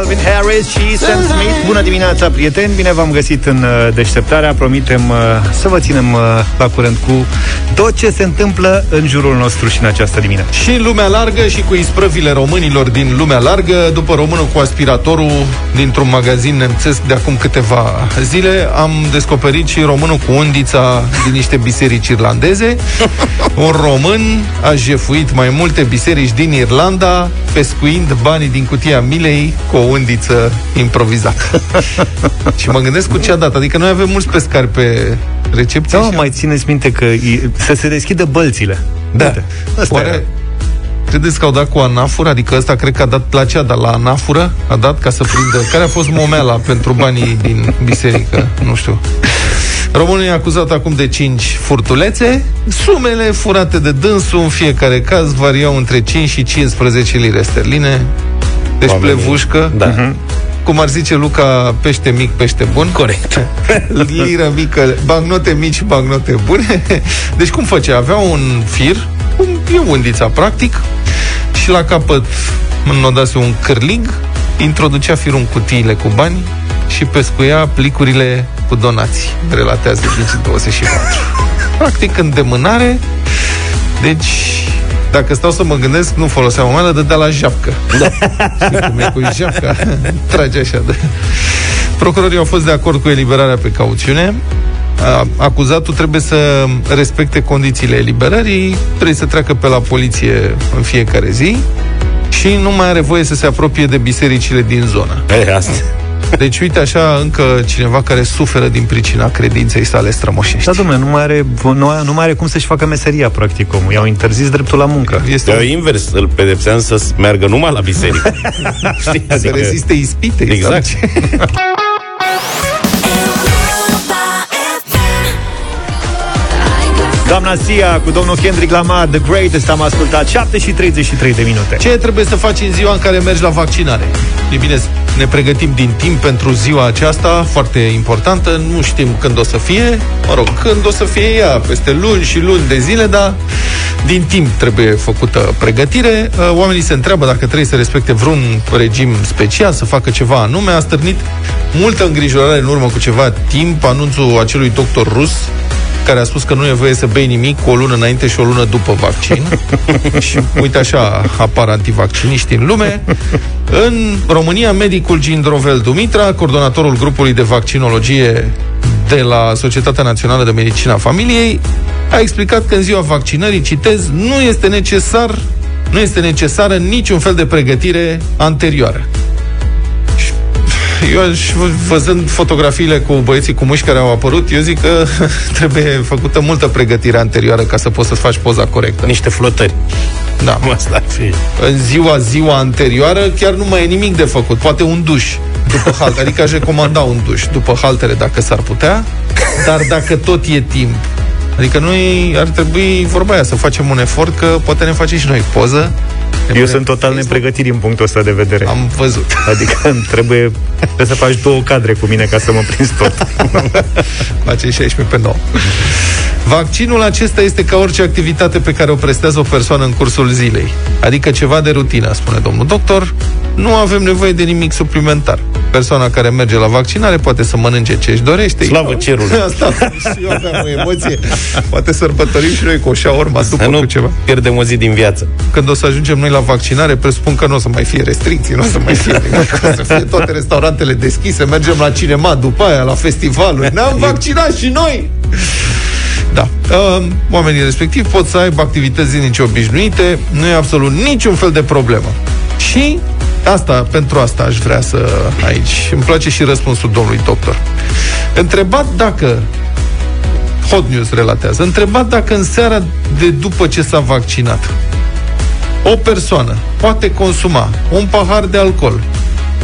Real Calvin Harris și Sam Smith Bună dimineața, prieteni! Bine v-am găsit în uh, deșteptarea Promitem uh, să vă ținem uh, la curent cu tot ce se întâmplă în jurul nostru și în această dimineață. Și în lumea largă și cu isprăvile românilor din lumea largă, după românul cu aspiratorul dintr-un magazin nemțesc de acum câteva zile, am descoperit și românul cu undița din niște biserici irlandeze. Un român a jefuit mai multe biserici din Irlanda, pescuind banii din cutia milei cu o undiță improvizată. și mă gândesc cu ce a dat. Adică noi avem mulți pescari pe recepție. Da, și mai țineți minte că e, să se deschidă bălțile. Da. Uite, Asta Oare era. credeți că au dat cu anafură? Adică ăsta cred că a dat la ce a dat? La anafură? A dat ca să prindă... Care a fost momeala pentru banii din biserică? Nu știu. Românul e acuzat acum de 5 furtulețe. Sumele furate de dânsul în fiecare caz variau între 5 și 15 lire sterline. Deci Oamenii- plevușcă. Da. Mhm. Cum ar zice Luca, pește mic, pește bun. Corect. liră mică, bancnote mici, bancnote bune. Deci cum făcea? Avea un fir, cum e undița, practic, și la capăt înnodase un cârlig, introducea firul în cutiile cu bani și pescuia plicurile cu donații, relatează Digi24. Practic, îndemânare, deci dacă stau să mă gândesc, nu foloseam o mână, dădea la japcă. Da. Știi cum e cu japca? Trage așa de... Procurorii au fost de acord cu eliberarea pe cauțiune. A- Acuzatul trebuie să respecte condițiile eliberării, trebuie să treacă pe la poliție în fiecare zi și nu mai are voie să se apropie de bisericile din zonă. E, asta. Deci, uite așa, încă cineva care suferă din pricina credinței sale strămoșești. Da, domnule, nu mai are, nu, nu mai are cum să-și facă meseria, practic, omul. I-au interzis dreptul la muncă. Este Eu invers, îl pedepseam să meargă numai la biserică. Știi? să reziste ispitei. Exact. Doamna Sia cu domnul Kendrick Lamar, The Greatest, am ascultat 7 și 33 de minute. Ce trebuie să faci în ziua în care mergi la vaccinare? E bine, ne pregătim din timp pentru ziua aceasta, foarte importantă. Nu știm când o să fie, mă rog, când o să fie ea, peste luni și luni de zile, dar din timp trebuie făcută pregătire. Uh, Oamenii se întreabă dacă trebuie să respecte vreun regim special, să facă ceva anume. A stârnit multă îngrijorare în urmă cu ceva timp anunțul acelui doctor rus care a spus că nu e voie să bei nimic cu o lună înainte și o lună după vaccin. și uite așa apar antivacciniști în lume. În România, medicul Gindrovel Dumitra, coordonatorul grupului de vaccinologie de la Societatea Națională de Medicina Familiei, a explicat că în ziua vaccinării, citez, nu este necesar nu este necesară niciun fel de pregătire anterioară. Eu aș, văzând fotografiile cu băieții cu mușchi care au apărut, eu zic că trebuie făcută multă pregătire anterioară ca să poți să faci poza corectă. Niște flotări. Da. Asta ar fi. În ziua, ziua anterioară, chiar nu mai e nimic de făcut. Poate un duș după halte. Adică aș recomanda un duș după haltere dacă s-ar putea. Dar dacă tot e timp, Adică noi ar trebui, vorba aia, să facem un efort, că poate ne face și noi poză. Ne Eu punem sunt total pe Facebook. nepregătit din punctul ăsta de vedere. Am văzut. Adică îmi trebuie, trebuie să faci două cadre cu mine ca să mă prins tot. Face 16 pe 9. Vaccinul acesta este ca orice activitate pe care o prestează o persoană în cursul zilei. Adică ceva de rutină, spune domnul doctor. Nu avem nevoie de nimic suplimentar. Persoana care merge la vaccinare poate să mănânce ce își dorește. Slavă cerului. Asta și eu aveam o emoție. Poate sărbătorim și noi cu o șaorma după Să nu cu ceva. pierdem o zi din viață. Când o să ajungem noi la vaccinare, presupun că nu o să mai fie restricții, nu o să mai fie nimic, o să fie toate restaurantele deschise, mergem la cinema după aia, la festivaluri. Ne-am vaccinat și noi! Da. Uh, oamenii respectivi pot să aibă activități zilnice obișnuite, nu e absolut niciun fel de problemă. Și asta, pentru asta aș vrea să aici. Îmi place și răspunsul domnului doctor. Întrebat dacă Hot News relatează. Întrebat dacă în seara de după ce s-a vaccinat o persoană poate consuma un pahar de alcool,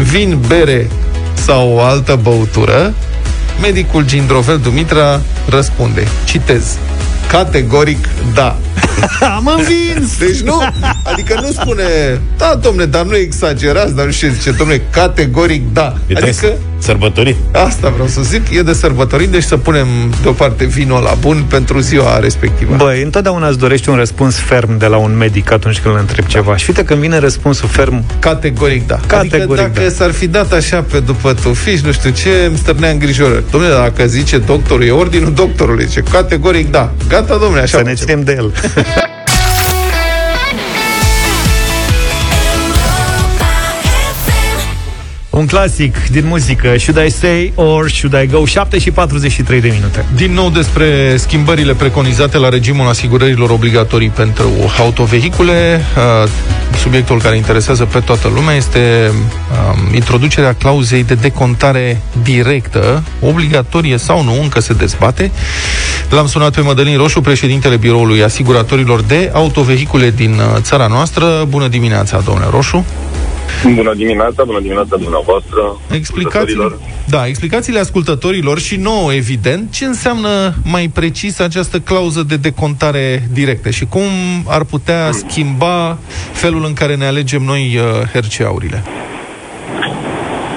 vin, bere sau o altă băutură, medicul Gindrovel Dumitra răspunde, citez, categoric da. Am învins! Deci nu, adică nu spune, da, domne, dar nu exagerați, dar nu știu ce zice, domne, categoric da. Eu trebuie Adică Sărbătorit. Asta vreau să zic, e de sărbătorit, deci să punem deoparte vinul la bun pentru ziua respectivă. Băi, întotdeauna îți dorești un răspuns ferm de la un medic atunci când îl întrebi ceva. Și uite când vine răspunsul ferm, Categoric da. Categoric adică dacă da. s-ar fi dat așa pe după tufiș, nu știu ce, îmi stârnea îngrijorări. Domnule, dacă zice doctorul, e ordinul doctorului. Zice, categoric da. Gata, domnule, așa să ne facem. ținem de el. Yeah. Un clasic din muzică Should I Stay or Should I Go 7 și 43 de minute Din nou despre schimbările preconizate la regimul asigurărilor obligatorii pentru autovehicule. Uh, Subiectul care interesează pe toată lumea este um, introducerea clauzei de decontare directă, obligatorie sau nu, încă se dezbate. L-am sunat pe Mădălin Roșu, președintele Biroului Asiguratorilor de Autovehicule din uh, țara noastră. Bună dimineața, domnule Roșu! Bună dimineața, bună dimineața dumneavoastră. Explicați ascultătorilor. da, explicațiile ascultătorilor și nouă, evident, ce înseamnă mai precis această clauză de decontare directă și cum ar putea schimba felul în care ne alegem noi uh, RCA-urile.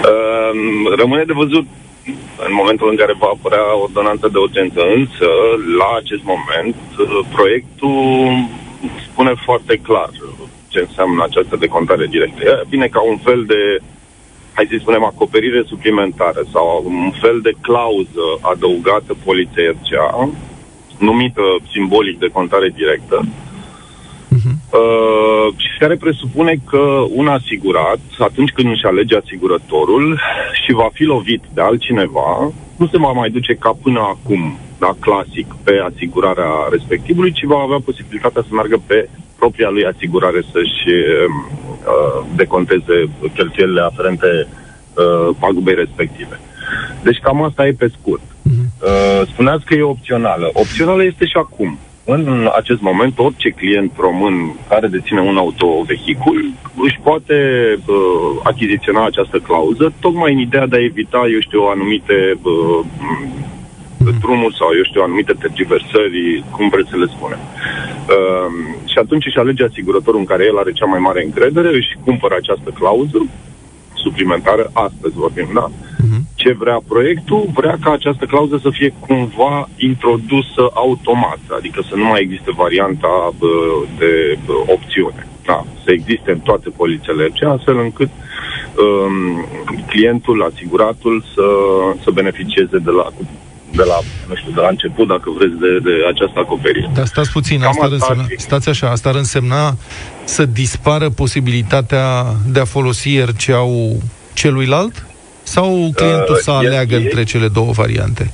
Uh, Rămâne de văzut în momentul în care va apărea ordonanța de urgență, însă, la acest moment, uh, proiectul spune foarte clar ce înseamnă această decontare directă. E bine ca un fel de, hai să spunem, acoperire suplimentară sau un fel de clauză adăugată poliției RCA, numită simbolic decontare directă, Uh, și care presupune că un asigurat, atunci când își alege asigurătorul și va fi lovit de altcineva, nu se va mai duce ca până acum, da, clasic, pe asigurarea respectivului, ci va avea posibilitatea să meargă pe propria lui asigurare să-și uh, deconteze cheltuielile aferente uh, pagubei respective. Deci cam asta e pe scurt. Uh, spuneați că e opțională. Opțională este și acum. În acest moment, orice client român care deține un autovehicul își poate uh, achiziționa această clauză, tocmai în ideea de a evita, eu știu, anumite uh, drumuri sau, eu știu, anumite tergiversări, cum vreți să le spunem. Uh, și atunci își alege asigurătorul în care el are cea mai mare încredere, își cumpără această clauză suplimentară, astăzi vorbim, da? Ce vrea proiectul? Vrea ca această clauză să fie cumva introdusă automat, adică să nu mai existe varianta bă, de bă, opțiune. Da, să existe în toate polițele RCA, astfel încât um, clientul, asiguratul să, să beneficieze de la, de la, nu știu, de la început, dacă vreți, de, de această acoperire. Dar stați puțin, Cam asta ar asta ar însemna, fi. stați așa, asta ar însemna să dispară posibilitatea de a folosi RCA-ul celuilalt? Sau clientul Uh, să e- aleagă e- între cele două variante?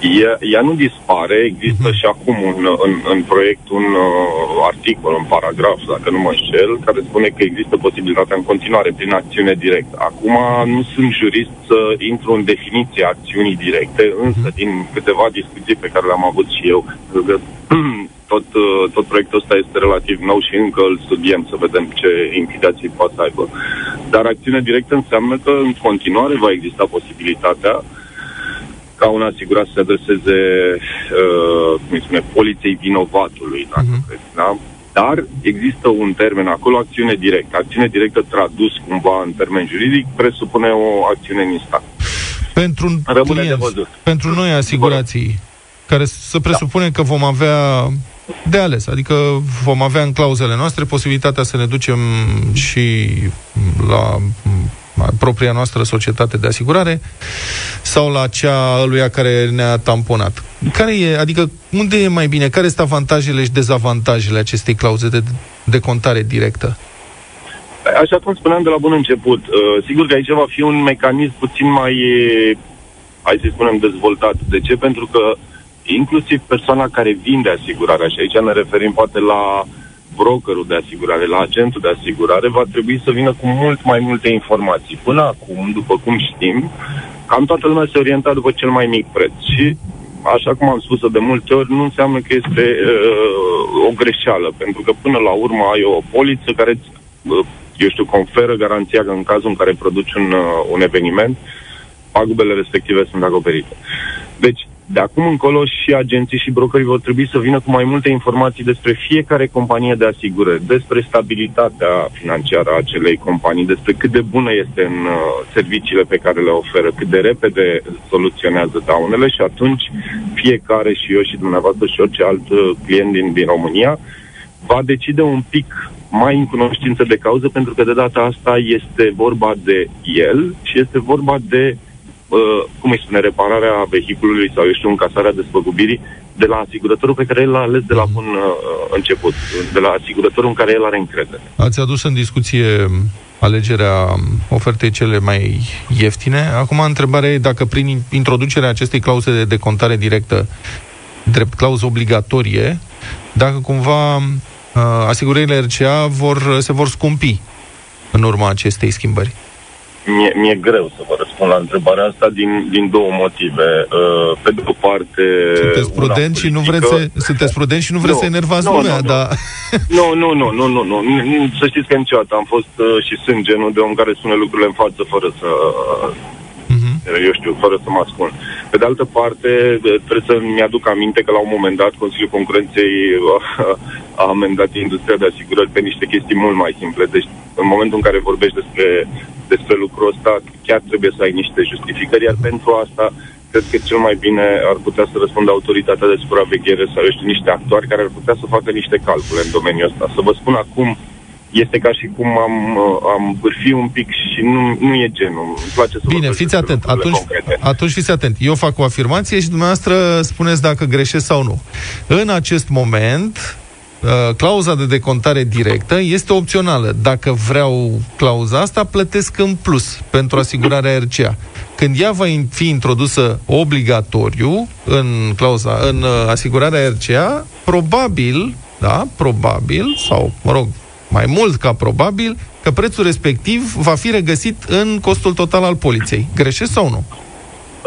Ea, ea nu dispare, există Mhm. și acum un, în, în proiect un uh, articol, un paragraf, dacă nu mă înșel, care spune că există posibilitatea în continuare prin acțiune directă. Acum nu sunt jurist să intru în definiția acțiunii directe, însă din câteva discuții pe care le-am avut și eu, pentru că tot, uh, tot proiectul ăsta este relativ nou și încă îl studiem să vedem ce implicații poate să aibă. Dar acțiune directă înseamnă că în continuare va exista posibilitatea ca un asigurat să se adreseze, uh, cum îi spune, poliției vinovatului, dacă Mhm. uh-huh. vreți, da? Dar există un termen acolo, acțiune directă. Acțiune directă tradus cumva în termen juridic presupune o acțiune în instant. Pentru un Rămâne de client, văzut. pentru noi asigurații, care să presupune că vom avea de ales, adică vom avea în clauzele noastre posibilitatea să ne ducem și la m, propria noastră societate de asigurare sau la cea lui care ne-a tamponat. Care e, adică unde e mai bine? Care sunt avantajele și dezavantajele acestei clauze de decontare directă? Așa cum spuneam de la bun început, uh, sigur că aici va fi un mecanism puțin mai, eh, hai să spunem, dezvoltat. De ce? Pentru că inclusiv persoana care vinde asigurarea, și aici ne referim poate la brokerul de asigurare, la agentul de asigurare, va trebui să vină cu mult mai multe informații. Până acum, după cum știm, cam toată lumea se orienta după cel mai mic preț. Și așa cum am spus de multe ori, nu înseamnă că este uh, o greșeală, pentru că până la urmă ai o poliță care îți, uh, eu știu, conferă garanția că în cazul în care produci un, uh, un eveniment, pagubele respective sunt acoperite. Deci, de acum încolo și agenții și brokerii vor trebui să vină cu mai multe informații despre fiecare companie de asigurări, despre stabilitatea financiară a acelei companii, despre cât de bună este în uh, serviciile pe care le oferă, cât de repede soluționează daunele și atunci fiecare și eu și dumneavoastră și orice alt uh, client din, din România va decide un pic mai în cunoștință de cauză, pentru că de data asta este vorba de el și este vorba de uh, cum îi spune, repararea vehiculului sau, eu știu, încasarea despăgubirii de la asigurătorul pe care el l-a ales de la bun uh, început, de la asigurătorul în care el are încredere. Ați adus în discuție alegerea ofertei cele mai ieftine. Acum, întrebarea e dacă prin introducerea acestei clauze de decontare directă, drept clauză obligatorie, dacă cumva uh, asigurările RCA vor, se vor scumpi în urma acestei schimbări. Mi-e, mi-e greu să vă răspund la întrebarea asta din, din două motive. Uh, pe de o parte... Sunteți prudent și nu vreți să, sunteți prudent și nu vreți no, să enervați no, lumea, no, dar... Nu, nu, nu, nu, nu, nu. Să știți că niciodată am fost uh, și sunt genul de om care spune lucrurile în față fără să... Uh, eu știu, fără să mă ascund. Pe de altă parte, trebuie să-mi aduc aminte că la un moment dat Consiliul Concurenței a amendat industria de asigurări pe niște chestii mult mai simple. Deci, în momentul în care vorbești despre despre lucrul ăsta, chiar trebuie să ai niște justificări, iar pentru asta cred că cel mai bine ar putea să răspundă autoritatea de supraveghere sau eu știu, niște actori care ar putea să facă niște calcule în domeniul ăsta. Să vă spun acum, este ca și cum am, am bârfi un pic și nu, nu e genul. Îmi place să Bine, fiți atent. Atunci, atunci fiți atent. Eu fac o afirmație și dumneavoastră spuneți dacă greșesc sau nu. În acest moment, Uh, clauza de decontare directă este opțională. Dacă vreau clauza asta, plătesc în plus pentru asigurarea RCA. Când ea va fi introdusă obligatoriu în clauza, în uh, asigurarea RCA, probabil, da, probabil, sau, mă rog, mai mult ca probabil, că prețul respectiv va fi regăsit în costul total al poliției. Greșesc sau nu?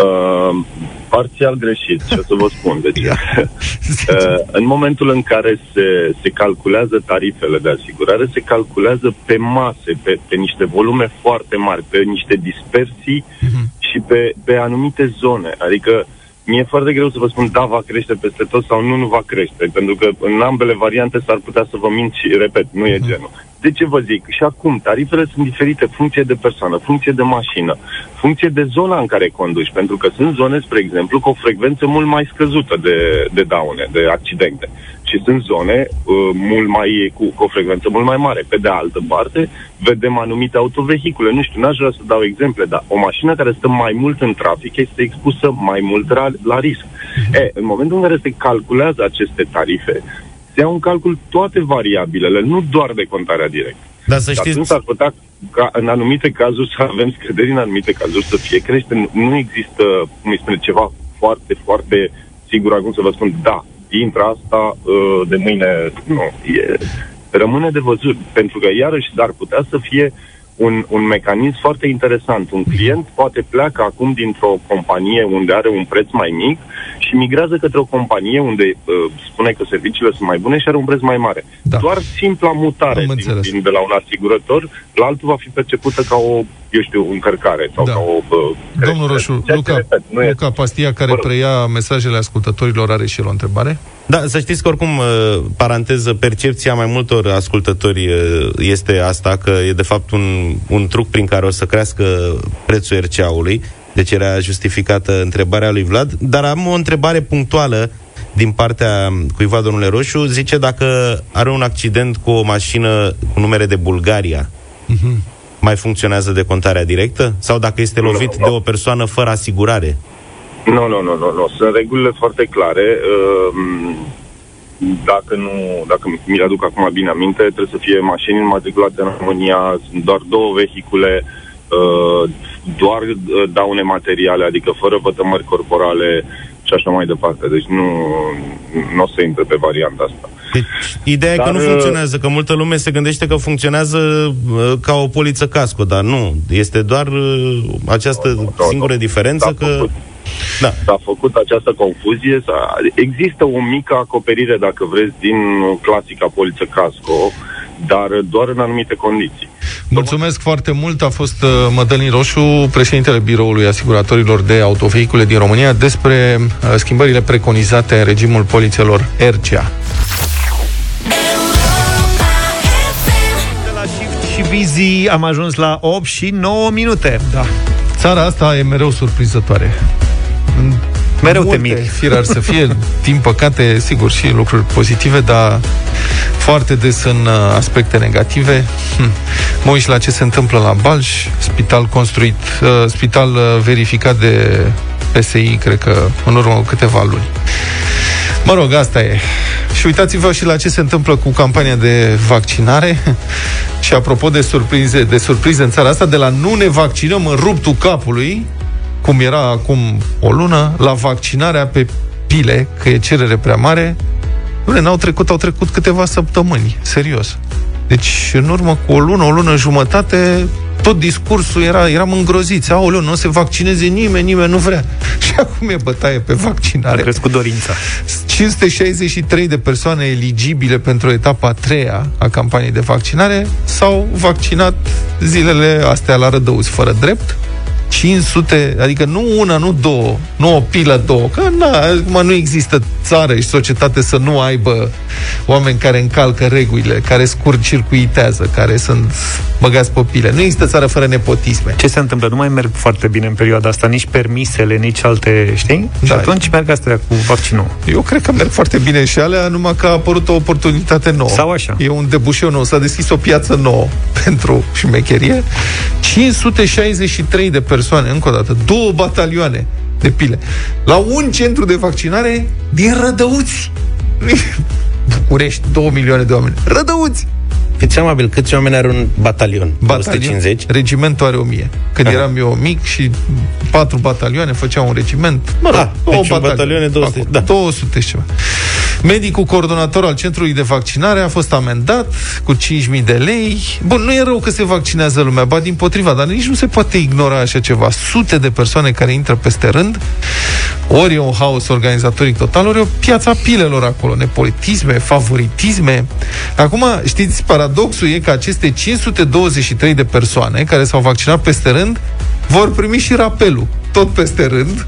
Uh, parțial greșit, și o să vă spun de ce. uh, în momentul în care se, se calculează tarifele de asigurare, se calculează pe mase, pe, pe niște volume foarte mari, pe niște dispersii uh-huh. și pe, pe anumite zone. Adică mi-e foarte greu să vă spun da, va crește peste tot sau nu, nu va crește, pentru că în ambele variante s-ar putea să vă mint și, repet, nu e uh-huh. genul. De ce vă zic? Și acum, tarifele sunt diferite funcție de persoană, funcție de mașină, funcție de zona în care conduci, pentru că sunt zone, spre exemplu, cu o frecvență mult mai scăzută de, de daune, de accidente. Și sunt zone uh, mult mai, cu, cu o frecvență mult mai mare. Pe de altă parte, vedem anumite autovehicule. Nu știu, n-aș vrea să dau exemple, dar o mașină care stă mai mult în trafic este expusă mai mult la, la risc. E, în momentul în care se calculează aceste tarife, se iau în calcul toate variabilele, nu doar de contarea directă. Dar să știți... s-ar putea ca în anumite cazuri să avem scăderi, în anumite cazuri să fie crește. Nu există, cum îi spune, ceva foarte, foarte sigur acum să vă spun, da, intră asta uh, de mâine. Nu, e, rămâne de văzut, pentru că iarăși ar putea să fie un, un mecanism foarte interesant. Un client poate pleacă acum dintr-o companie unde are un preț mai mic și migrează către o companie unde uh, spune că serviciile sunt mai bune și are un preț mai mare. Da. Doar simpla mutare din, din, de la un asigurător la altul va fi percepută ca o, eu știu, încărcare sau da. ca o... Uh, Domnul Roșu, Luca, repet, nu Luca e... Pastia, care Bă, preia mesajele ascultătorilor, are și el o întrebare? Da, să știți că oricum, uh, paranteză, percepția mai multor ascultători uh, este asta, că e de fapt un, un truc prin care o să crească prețul RCA-ului deci era justificată întrebarea lui Vlad, dar am o întrebare punctuală din partea cuiva, domnule Roșu, zice dacă are un accident cu o mașină cu numere de Bulgaria, uh-huh. mai funcționează decontarea directă? Sau dacă este lovit no, no. de o persoană fără asigurare? Nu, nu, nu, nu, nu. Sunt regulile foarte clare. Ehm, dacă nu, dacă mi-l aduc acum bine aminte, trebuie să fie mașini înmatriculate în România, sunt doar două vehicule, uh, doar uh, daune materiale, adică fără vătămări corporale și așa mai departe. Deci nu, nu o să intre pe varianta asta. Deci, ideea dar, e că nu uh, funcționează, că multă lume se gândește că funcționează uh, ca o poliță casco, dar nu. Este doar această no, no, singură no, diferență s-a că... Făcut, da. S-a făcut această confuzie. S-a, există o mică acoperire, dacă vreți, din clasica poliță casco, dar doar în anumite condiții. Mulțumesc foarte mult. A fost uh, Mădălin Roșu, președintele Biroului Asiguratorilor de Autovehicule din România, despre uh, schimbările preconizate în regimul polițelor RCA. De la Shift și Busy am ajuns la 8 și 9 minute. Da. Țara asta e mereu surprinzătoare. Mereu te Multe miri. fir ar să fie, din păcate, sigur, și lucruri pozitive, dar foarte des în uh, aspecte negative. Hm. Mă uit și la ce se întâmplă la Balș, spital construit, uh, spital uh, verificat de PSI, cred că în urmă cu câteva luni. Mă rog, asta e. Și uitați-vă și la ce se întâmplă cu campania de vaccinare. și apropo de surprize, de surprize în țara asta, de la nu ne vaccinăm în ruptul capului, cum era acum o lună, la vaccinarea pe pile, că e cerere prea mare, nu n-au trecut, au trecut câteva săptămâni, serios. Deci, în urmă cu o lună, o lună jumătate, tot discursul era, eram îngroziți. Aoleu, nu o se vaccineze nimeni, nimeni nu vrea. Și acum e bătaie pe A vaccinare. crescut dorința. 563 de persoane eligibile pentru etapa a treia a campaniei de vaccinare s-au vaccinat zilele astea la Rădăuți, fără drept. 500, adică nu una, nu două, nu o pilă, două, că na, acum nu există țară și societate să nu aibă oameni care încalcă regulile, care scurt-circuitează, care sunt băgați pe pile. Nu există țară fără nepotisme. Ce se întâmplă? Nu mai merg foarte bine în perioada asta, nici permisele, nici alte, știi? Și Da. atunci merg astea cu vaccinul. Eu cred că merg foarte bine și alea, numai că a apărut o oportunitate nouă. Sau așa. E un debușeu nou, s-a deschis o piață nouă pentru șmecherie. 563 de persoane, încă o dată, două batalioane de pile, la un centru de vaccinare din Rădăuți. București, 2 milioane de oameni. Rădăuți! Fiți amabil, câți oameni are un batalion? Batalion, 150? Regimentul are 1000. Când Aha. eram eu mic și patru batalioane făceau un regiment, mă rog, Ah, două deci un batalioane. batalion e 200, Acum, da. 200 și ceva. Medicul coordonator al centrului de vaccinare a fost amendat cu 5.000 de lei. Bun, nu e rău că se vaccinează lumea, ba din potriva, dar nici nu se poate ignora așa ceva. Sute de persoane care intră peste rând, ori e un haos organizatoric total, ori e o piața pilelor acolo, nepolitisme, favoritisme. Acum, știți, paradoxul e că aceste 523 de persoane care s-au vaccinat peste rând vor primi și rapelul, tot peste rând,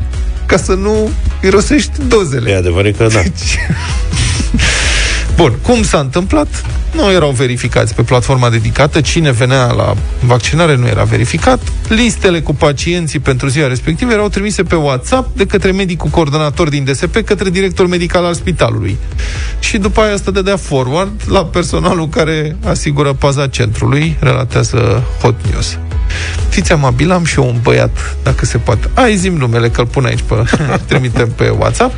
ca să nu irosești dozele. E adevărat că da. Deci... Bun, cum s-a întâmplat? Nu erau verificați pe platforma dedicată, cine venea la vaccinare nu era verificat. Listele cu pacienții pentru ziua respectivă erau trimise pe WhatsApp de către medicul coordonator din DSP către director medical al spitalului. Și după aia asta dădea forward la personalul care asigură paza centrului, relatează Hot News. Fiți amabil, am și eu un băiat, dacă se poate. Ai zim numele, că-l pun aici pe... trimitem pe WhatsApp.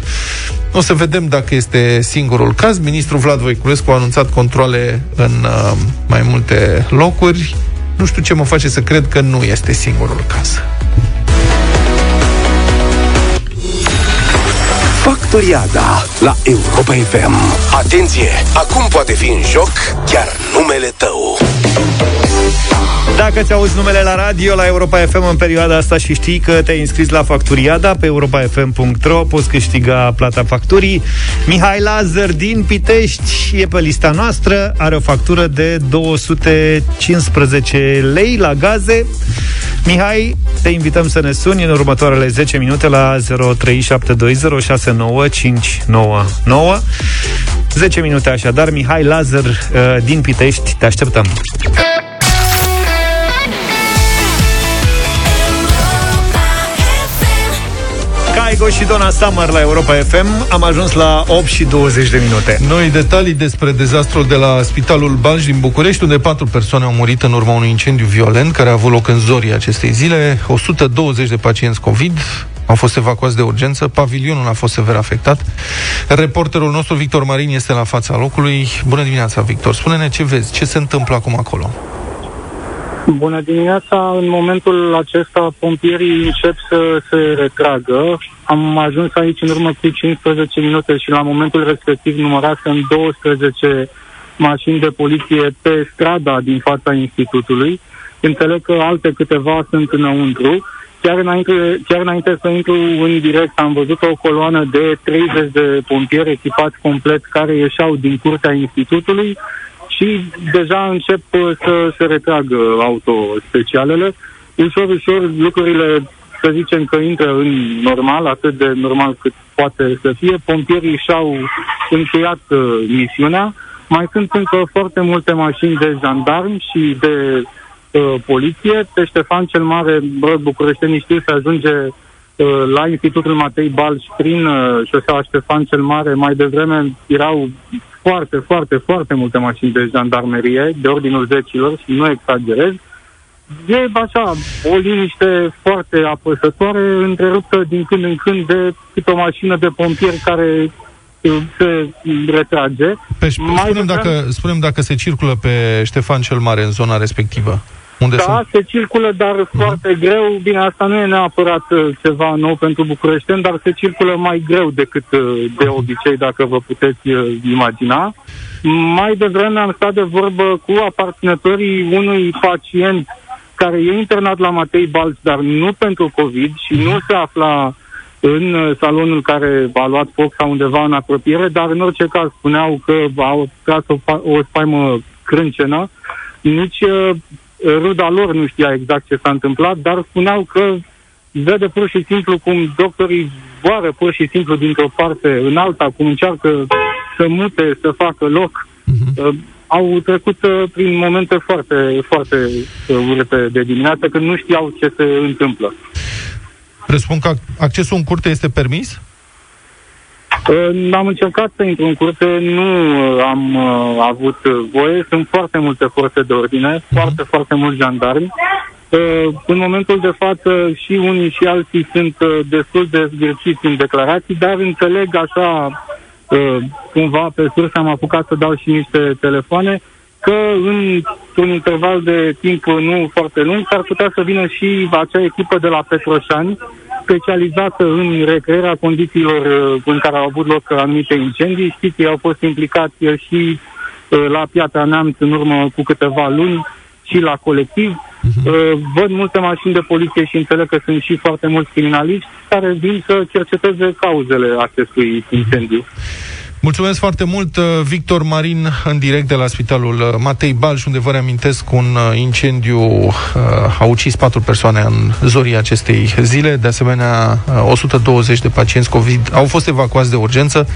O să vedem dacă este singurul caz. Ministrul Vlad Voiculescu a anunțat controle în uh, mai multe locuri. Nu știu ce mă face să cred că nu este singurul caz. Factoriada la Europa FM. Atenție! Acum poate fi în joc chiar numele tău. Dacă ți-auzi numele la radio, la Europa FM în perioada asta și știi că te-ai înscris la Facturiada pe europafm.ro, poți câștiga plata facturii. Mihai Lazar din Pitești e pe lista noastră, are o factură de 215 lei la gaze. Mihai, te invităm să ne suni în următoarele 10 minute la 0372069599. 10 minute așadar, Mihai Lazar uh, din Pitești, te așteptăm. Caigo și Donna Summer la Europa FM Am ajuns la 8 și 20 de minute Noi detalii despre dezastrul de la Spitalul Banj din București, unde patru persoane au murit în urma unui incendiu violent care a avut loc în zorii acestei zile. 120 de pacienți COVID au fost evacuați de urgență, pavilionul a fost sever afectat. Reporterul nostru, Victor Marin, este la fața locului. Bună dimineața, Victor. Spune-ne ce vezi, ce se întâmplă acum acolo? Bună dimineața! În momentul acesta pompierii încep să se retragă. Am ajuns aici în urmă cu 15 minute și la momentul respectiv numărasem 12 mașini de poliție pe strada din fața institutului. Înțeleg că alte câteva sunt înăuntru. Chiar înainte, chiar înainte să intru în direct am văzut o coloană de 30 de pompieri echipați complet care ieșeau din curtea institutului și și deja încep uh, să se retragă autospecialele. Ușor, ușor lucrurile, să zicem că intră în normal, atât de normal cât poate să fie. Pompierii și-au încheiat uh, misiunea. Mai sunt încă foarte multe mașini de jandarmi și de uh, poliție. Pe Ștefan cel Mare, bă, bucureștenii știu, se ajunge uh, la Institutul Matei Balș prin uh, șoseaua Ștefan cel Mare. Mai devreme erau foarte, foarte, foarte multe mașini de jandarmerie, de ordinul zecilor și nu exagerez. E așa, o liniște foarte apăsătoare, întreruptă din când în când de câte o mașină de pompieri care uh, se retrage. Pe, spunem, dacă, spunem dacă se circulă pe Ștefan cel Mare în zona respectivă. Unde da, sunt? se circulă, dar uh-huh. foarte greu. Bine, asta nu e neapărat uh, ceva nou pentru bucureșteni, dar se circulă mai greu decât uh, de obicei, dacă vă puteți uh, imagina. Mai devreme am stat de vorbă cu aparținătorii unui pacient care e internat la Matei Balț, dar nu pentru COVID și nu se afla în salonul care a luat foc sau undeva în apropiere, dar în orice caz spuneau că au tras o, o spaimă crâncenă. Nici ruda lor nu știa exact ce s-a întâmplat, dar spuneau că vede pur și simplu cum doctorii zboară pur și simplu dintr-o parte în alta, cum încearcă să mute, să facă loc. Uh-huh. Uh, au trecut uh, prin momente foarte, foarte uh, urâte de dimineață, când nu știau ce se întâmplă. Presupun că accesul în curte este permis? Am încercat să intru în curte, nu am uh, avut voie. Sunt foarte multe forțe de ordine, uh-huh. foarte, foarte mulți jandarmi. Uh, în momentul de față și unii și alții sunt uh, destul de zgârciți în declarații, dar înțeleg așa uh, cumva pe sursă am apucat să dau și niște telefoane că într-un interval de timp nu foarte lung s-ar putea să vină și acea echipă de la Petroșani specializată în recrearea condițiilor uh, în care au avut loc anumite incendii. Știți, ei au fost implicați și uh, la Piatra Neamț în urmă cu câteva luni și la colectiv. Uh-huh. Văd multe mașini de poliție și înțeleg că sunt și foarte mulți criminaliști care vin să cerceteze cauzele acestui incendiu. Mulțumesc foarte mult, uh, Victor Marin, în direct de la Spitalul uh, Matei Balș, unde vă reamintesc un uh, incendiu a ucis patru persoane în zorii acestei zile. De asemenea, 120 de pacienți COVID au fost evacuați de urgență.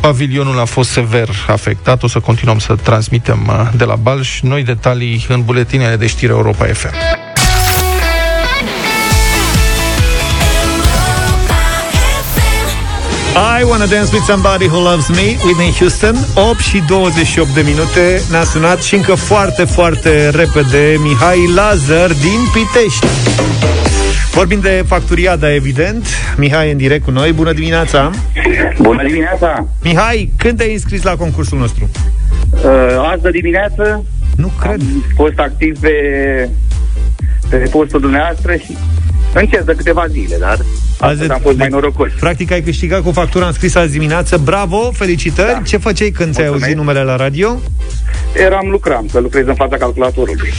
Pavilionul a fost sever afectat. O să continuăm să transmitem de la Balș noi detalii în buletinele de știri Europa FM. I Wanna Dance With Somebody Who Loves Me, Whitney Houston, 8 și 28 de minute, ne-a sunat și încă foarte, foarte repede Mihai Lazar din Pitești. Vorbim de facturiada, evident. Mihai în direct cu noi. Bună dimineața! Bună dimineața! Mihai, când te-ai înscris la concursul nostru? Uh, azi de dimineață. Nu cred. Am fost activ pe, pe postul dumneavoastră și Încerc de câteva zile, dar Azi am fost mai norocos. Practic ai câștigat cu factura înscrisă azi dimineață. Bravo, felicitări! Da. Ce făceai când ți-ai auzit numele la radio? Eram, lucram, că lucrez în fața calculatorului.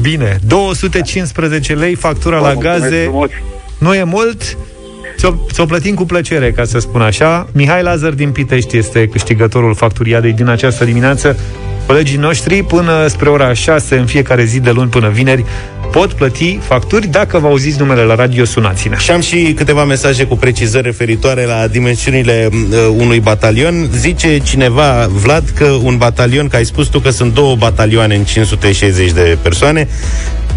Bine, 215 lei, factura Bă, la gaze. Frumos. Nu e mult, Ți-o, ți-o plătim cu plăcere, ca să spun așa. Mihai Lazar din Pitești este câștigătorul facturiadei din această dimineață. Colegii noștri, până spre ora 6 în fiecare zi de luni până vineri, pot plăti facturi. Dacă vă auziți numele la radio, sunați-ne. Și am și câteva mesaje cu precizări referitoare la dimensiunile uh, unui batalion. Zice cineva, Vlad, că un batalion, că ai spus tu că sunt două batalioane în 560 de persoane,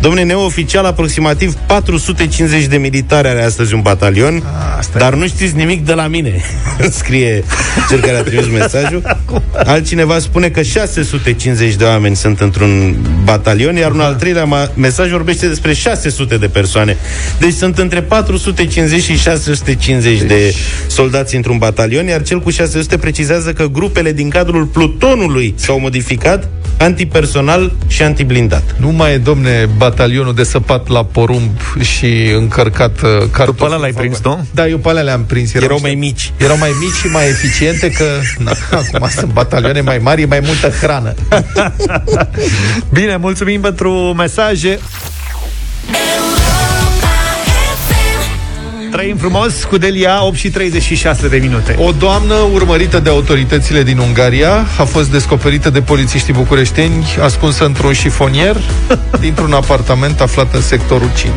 Domne, neoficial, aproximativ 450 de militari are astăzi un batalion, Asta dar e. nu știți nimic de la mine, scrie cel care a trimis mesajul. Altcineva spune că 650 de oameni sunt într-un batalion, iar un al treilea ma- mesaj vorbește despre 600 de persoane. Deci sunt între 450 și 650 deci... de soldați într-un batalion, iar cel cu 600 precizează că grupele din cadrul plutonului s-au modificat antipersonal și antiblindat. Nu mai e, domne, batalionul de săpat la porumb și încărcat uh, carton. Pe ăla l-ai prins, nu? Da, eu pe alea le-am prins. Erau, erau mai mici. Erau mai mici și mai eficiente că na, acum sunt batalioane mai mari, e mai multă hrană. Bine, mulțumim pentru mesaje. Trăim frumos cu Delia, 8 și 36 de minute. O doamnă urmărită de autoritățile din Ungaria a fost descoperită de polițiștii bucureșteni ascunsă într-un șifonier dintr-un apartament aflat în sectorul 5.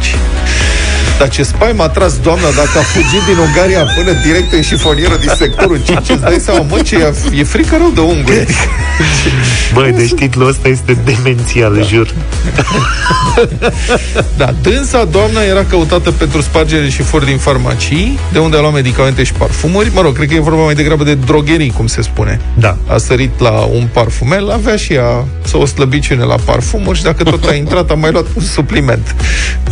Dar ce spaimă a tras doamna dacă a fugit din Ungaria până direct în șifonieră din sectorul 5, îți dai seama, mă, ce e, e frică rău de unguri. Băi, deci titlul ăsta este demențial, da. jur. Da, dânsa, doamna, era căutată pentru spargere și furi din farmacii, de unde a luat medicamente și parfumuri. Mă rog, cred că e vorba mai degrabă de drogherii, cum se spune. Da. A sărit la un parfumel, avea și ea să o slăbiciune la parfumuri și dacă tot a intrat, a mai luat un supliment.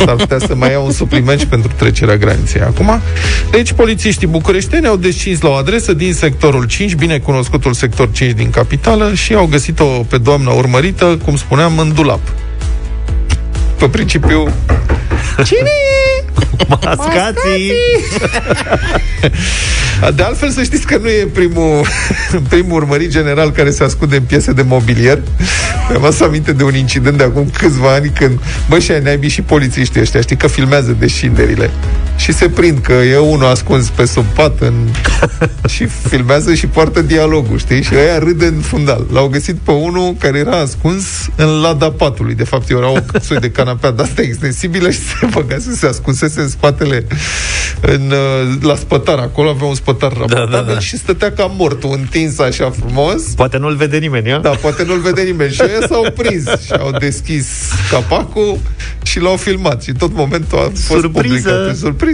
S-ar putea să mai ia un supliment și pentru trecerea graniței acum. Deci, polițiștii bucureșteni au descins la o adresă din sectorul 5, bine cunoscutul sector 5 din capitală, și au găsit-o pe doamna urmărită, cum spuneam, în dulap. Pe principiu... Cine e? Mascații! De altfel, să știți că nu e primul, primul urmărit general care se ascunde în piese de mobilier. Mi-am adus aminte de un incident de acum câțiva ani când, bă, și ai naibii și polițiștii ăștia, știi că filmează descinderile. Și se prind că e unul ascuns pe sub pat în... și filmează și poartă dialogul, știi? Și ăia râde în fundal. L-au găsit pe unul care era ascuns în lada patului. De fapt, era o soi de canapea de asta extensibilă și se băgase, se ascunsese în spatele în, uh, la spătar. Acolo avea un spătar da, da, da. și stătea ca mort, întins așa frumos. Poate nu-l vede nimeni, ia? Da, poate nu-l vede nimeni. Și ei s-au prins și au deschis capacul și l-au filmat. Și tot momentul a fost Surpriză. publicat. Surpriză!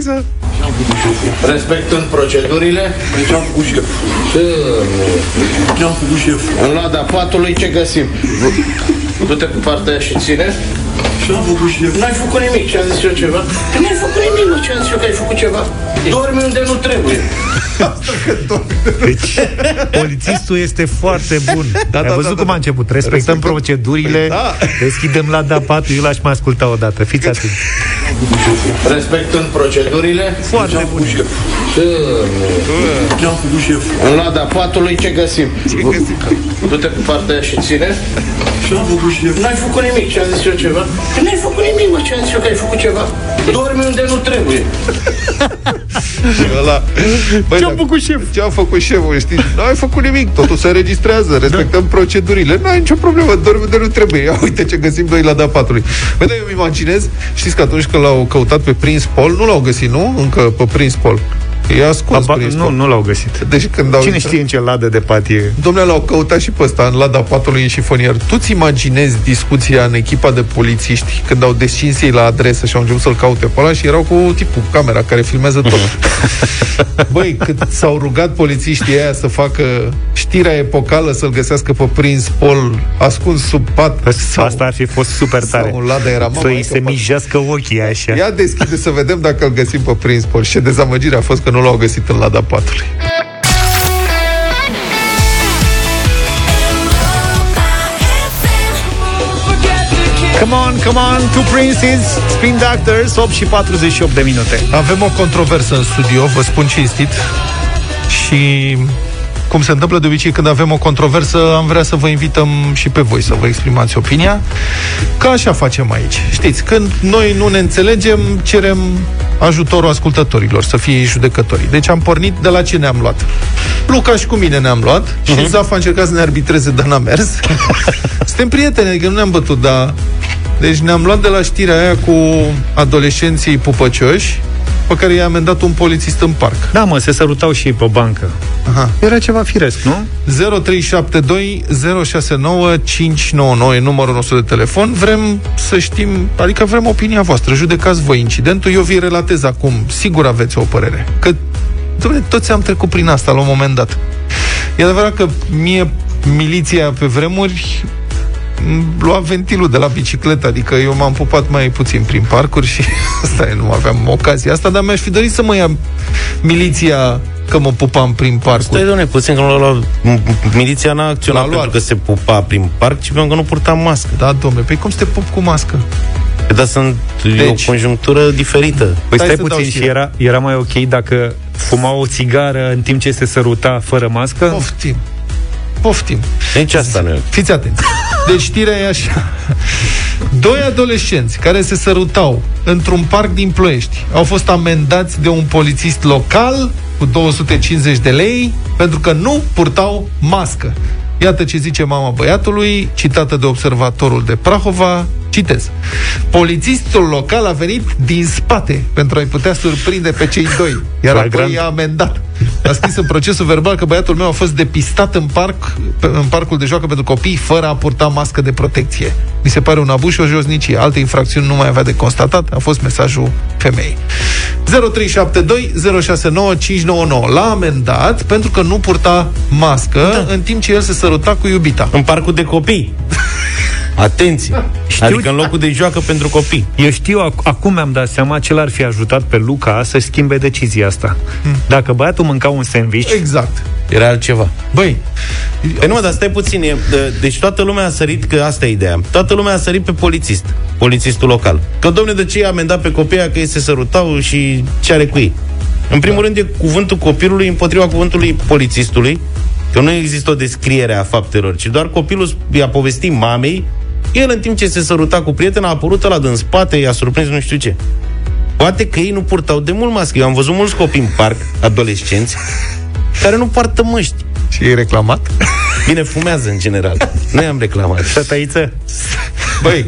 Respectând procedurile, Ce-am făcut șef? Ce-am făcut șef? în lada patului ce găsim? Du-te pe partea aia și ține. Ce-am făcut șef? N-ai făcut nimic, ce am zis eu ceva? Că n-ai făcut nimic, mă, ce am zis eu că ai făcut ceva? Dormi unde nu trebuie. Deci, polițistul este foarte bun. Da, Ai da, văzut da, cum da. a început? Respectăm, Respectăm- procedurile, Păi da. deschidem la da 4, eu l-aș mai asculta o dată. Fiți atenți. Respectând procedurile, Foarte Ce-am bun. făcut șef? în- Ce-am făcut șef? în lada patului ce găsim? Du-te pe partea aia și ține. Ce-am făcut șef? N-ai făcut nimic, ce am zis eu ceva? Că n-ai făcut nimic, mă, ce am zis eu că ai făcut ceva? Dormi unde nu trebuie. Și ăla... Băi, Ce-am dacă- făcut șef? Ce-a făcut șeful, știi? Nu ai făcut nimic, totul se înregistrează, respectăm da. procedurile. Nu ai nicio problemă, dormi unde nu trebuie. Ia uite ce găsim noi la da patului. Băi, dar eu îmi imaginez, știți că atunci când l-au căutat pe Prince Paul, nu l-au găsit, nu? Încă pe Prince Paul. E ascuns Aba, Prince nu, Paul. nu l-au găsit. Deci când au Cine intrat- știe în ce ladă de pat e? Domnule, l-au căutat și pe ăsta în lada patului în șifonier. Tu-ți imaginezi discuția în echipa de polițiști când au descins ei la adresă și au început să-l caute pe ăla și erau cu tipul cu camera care filmează tot. Băi, cât s-au rugat polițiștii aia să facă știrea epocală să-l găsească pe Prince Paul ascuns sub pat sau, Asta ar fi fost super tare. sau în lada era mama, Să-i hai se că fac- mijească ochii așa. Ia deschide să vedem dacă îl găsim pe Prince Paul. Și ce dezamăgire a fost că nu l-au găsit în lada patului. Come on, come on, two princes, Spin Doctors, 8 și 48 de minute. Avem o controversă în studio, vă spun cinstit. Și cum se întâmplă de obicei când avem o controversă, am vrea să vă invităm și pe voi să vă exprimați opinia. Că așa facem aici. Știți, când noi nu ne înțelegem, cerem ajutorul ascultătorilor, să fie ei judecătorii. Deci am pornit de la ce ne-am luat. Lucaș și cu mine ne-am luat și uh-huh. Zaf a încercat să ne arbitreze, dar n-a mers. Suntem prieteni, adică nu ne-am bătut, dar... Deci ne-am luat de la știrea aia cu adolescenții pupăcioși pe care i-a amendat un polițist în parc. Da, mă, se sărutau și ei pe bancă. Aha. Era ceva firesc, nu? 0372 069 599 e numărul nostru de telefon. Vrem să știm, adică vrem opinia voastră. Judecați voi incidentul, eu vi relatez acum. Sigur aveți o părere. Că, dom'le, toți am trecut prin asta la un moment dat. E adevărat că mie miliția pe vremuri îmi lua ventilul de la bicicletă, adică eu m-am pupat mai puțin prin parcuri și asta e, nu aveam ocazia asta, dar mi-aș fi dorit să mă ia miliția că mă pupam prin parcuri. Stai, doamne, puțin că nu l-a luat. Miliția n-a acționat L-a luat. pentru că se pupa prin parc, ci pentru că nu purta mască. Da, domnule, pe cum să te pup cu mască? Păi, Dar sunt deci, Deci- o conjunctură diferită. Păi Stai stai să dau puțin și și eu. era, era mai ok dacă fuma o țigară în timp ce se săruta fără mască? Poftim. Poftim. Nici asta nu e. Fiți atenți. Deci știrea e așa. Doi adolescenți care se sărutau într-un parc din Ploiești au fost amendați de un polițist local cu 250 de lei pentru că nu purtau mască. Iată ce zice mama băiatului, citată de observatorul de Prahova, citez. Polițistul local a venit din spate pentru a-i putea surprinde pe cei doi, iar apoi i-a amendat. A scris în procesul verbal că băiatul meu a fost depistat în parc, în parcul de joacă pentru copii, fără a purta mască de protecție. Mi se pare un abuz și o josnicie. Alte infracțiuni nu mai avea de constatat, a fost mesajul femeii. 0372 069 599. L-a amendat pentru că nu purta mască da. în timp ce el se săruta cu iubita. În parcul de copii. Atenție! Știu, adică în locul de joacă pentru copii. Eu știu, ac- acum mi-am dat seama ce l-ar fi ajutat pe Luca să schimbe decizia asta. Hmm. Dacă băiatul mânca un sandwich... Exact. Era altceva. Băi, Păi nu, dar stai puțin. E, de- deci toată lumea a sărit, că asta e ideea. Toată lumea a sărit pe polițist. Polițistul local. Că, domne, de ce i-a amendat pe copii aia că ei se sărutau și ce are cu ei? În primul da. rând e cuvântul copilului împotriva cuvântului polițistului, că nu există o descriere a faptelor, ci doar copilul i-a povestit mamei, el în timp ce se săruta cu prietena a apărut la din spate, i-a surprins nu știu ce. Poate că ei nu purtau de mult mască. Eu am văzut mulți copii în parc, adolescenți, care nu poartă măști. Și e reclamat? Bine, fumează în general. Noi am reclamat. Tătăiță? Băi,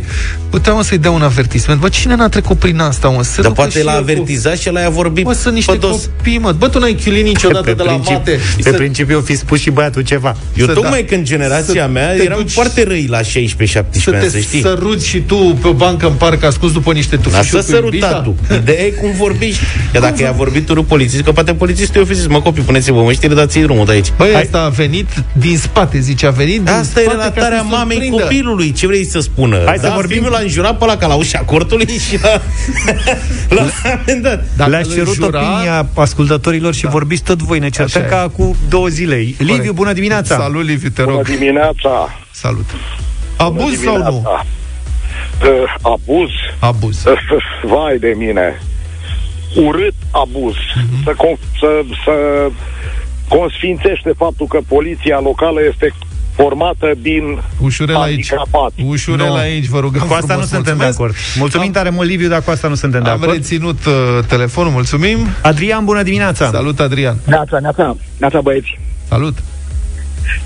puteam să-i dea un avertisment. Bă, cine n-a trecut prin asta, mă? Să Dar ducă poate și l-a el cu- avertizat și l-a vorbit Mă, sunt niște pădos. copii, mă. Bă, tu n-ai chiulit niciodată Pe, de la principi, mate. pe Să- principiu fi spus și băiatul ceva. Eu Să tocmai da. când generația Să mea te eram duci- foarte răi la 16-17 să ani, te să știi. săruți și tu pe o bancă în parc ascuns după niște Lasă tufișuri cu iubita? sărutatul. Ideea e cum vorbești. Că dacă i-a vorbit unul polițist, că poate polițistul i-a fi zis, mă copii, puneți-vă măștile, dați-i drumul de aici. Băi, asta a venit din spate, zice, a venit din Asta e spate ca relatarea să mamei surprindă. copilului. Ce vrei să spună? Hai să da, vorbim- Fiul l-a înjurat pe ăla ca la ușa cortului și l-a, l-a amendat. Dacă Le-aș îl cerut jura- opinia ascultătorilor și vorbiți tot voi. Ne certăm Așa e. ca cu două zile. Liviu, bună dimineața! Salut, Liviu, te Bună rog. dimineața! Salut. Abuz sau nu? dimineața. Uh, abuz? Abuz. Uh, vai de mine! Urât abuz. Mhm. Să, con- să, să consfințește faptul că poliția locală este formată din Ușurel aici. handicapați. Ușurel Nu. aici, vă rugăm Cu asta frumos, nu suntem de mulțumesc. acord. Mulțumim Am- tare mult, Liviu, dar cu asta nu suntem de Am acord. reținut uh, telefonul, mulțumim. Adrian, bună dimineața! Salut, Adrian. Neața, neața, neața băieți. Salut.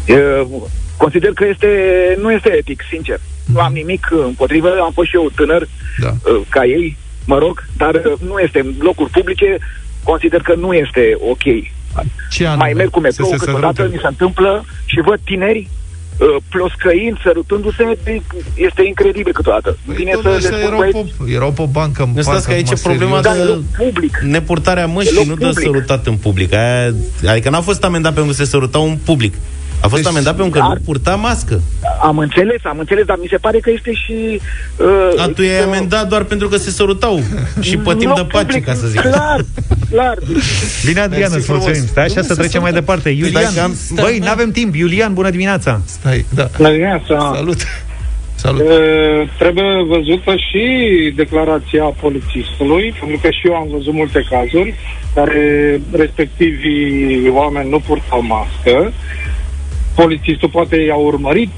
Eu consider că este, nu este etic, sincer. Nu am nimic împotrivă, am fost și eu tânăr Da. uh, ca ei, mă rog, dar uh, nu este în locuri publice, consider că nu este ok. Ce anume? Mai merg cu metrou, Să se câteodată sărute. mi se întâmplă și văd tineri uh, ploscăind, sărutându-se, este incredibil câteodată. Păi, Vine domnule, să ăștia le spun, erau, băieți, pe, erau pe bancă în Nu parc, stați că aici acum, e problema serios. da, de- e loc public. Nepurtarea măștii Loc nu dă public. sărutat în public. Aia, adică n-a fost amendat pentru că se sărutau în public. A fost Deci- amendat pentru că Dar- nu purta mască. Am înțeles, am înțeles, dar mi se pare că este și... Uh, A, tu i-ai există- amendat doar pentru că se sărutau și pe timp loc de pace, public, ca să zic. Clar, clar. Bine, Adrian, Mersi îți frumos. mulțumim. Stai așa Nu, să să trecem mai sărutăm. departe. Iulian, Stai că am- băi, n-avem timp. Iulian, bună dimineața! Stai, da. La dimineața. Salut. Salut. E, trebuie văzută și declarația polițistului, pentru că și eu am văzut multe cazuri care respectivii oameni nu purtau mască. Polițistul poate i-a urmărit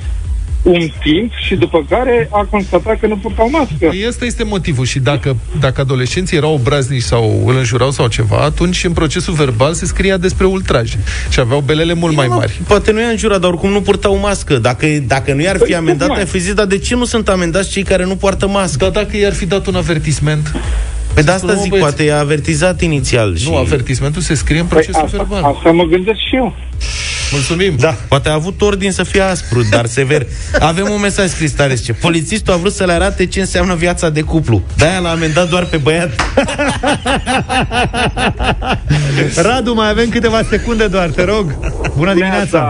un timp și după care a constatat că nu purtau mască. Păi ăsta este motivul și dacă, dacă adolescenții erau obraznici sau îl înjurau sau ceva, atunci în procesul verbal se scria despre ultraj și aveau belele mult mai mari. Poate nu i-a înjurat, dar oricum nu purtau mască. Dacă, dacă nu i-ar fi Păi, amendat, tocmai. ai fi zis, dar de ce nu sunt amendați cei care nu poartă mască? Dar dacă i-ar fi dat un avertisment, Păi de asta Nu, zic, băieți. poate i-a avertizat inițial. Și... nu, avertismentul se scrie în Păi procesul asta, verbal. asta mă gândesc și eu. Mulțumim. Da, poate a avut ordin să fie aspru, dar sever. Avem un mesaj scris tare, zice, polițistul a vrut să le arate ce înseamnă viața de cuplu. De-aia l-a amendat doar pe băiat. Radu, mai avem câteva secunde doar, te rog. Bună dimineața!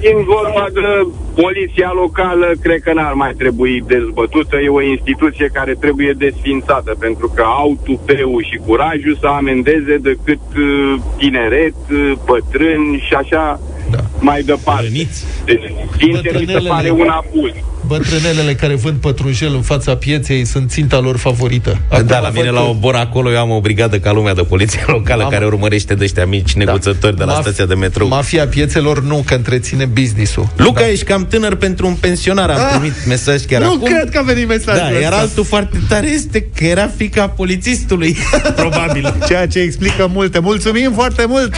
Din vorba de poliția locală, cred că n-ar mai trebui dezbătută. E o instituție care trebuie desfințată, pentru că au tupeul și curajul să amendeze decât uh, tineret, uh, bătrâni și așa. Da. mai departe. Răniți. Deci, sincer, mi se Bătrânelele. pare un abuz. Bătrânelele care vând pătrunjel în fața pieței sunt ținta lor favorită. da, la mine la Obor acolo eu am o brigadă ca lumea de poliție locală Am- care urmărește de ăștia mici neguțători de la Maf- stația de metrou. Mafia piețelor nu, că întreține business-ul. Luca, ești cam tânăr pentru un pensionar, am primit mesaj chiar nu acum. cred că a venit mesajul Da, ăsta. iar altul foarte tare este că era fica polițistului. Probabil. Ceea ce explică multe. Mulțumim foarte mult!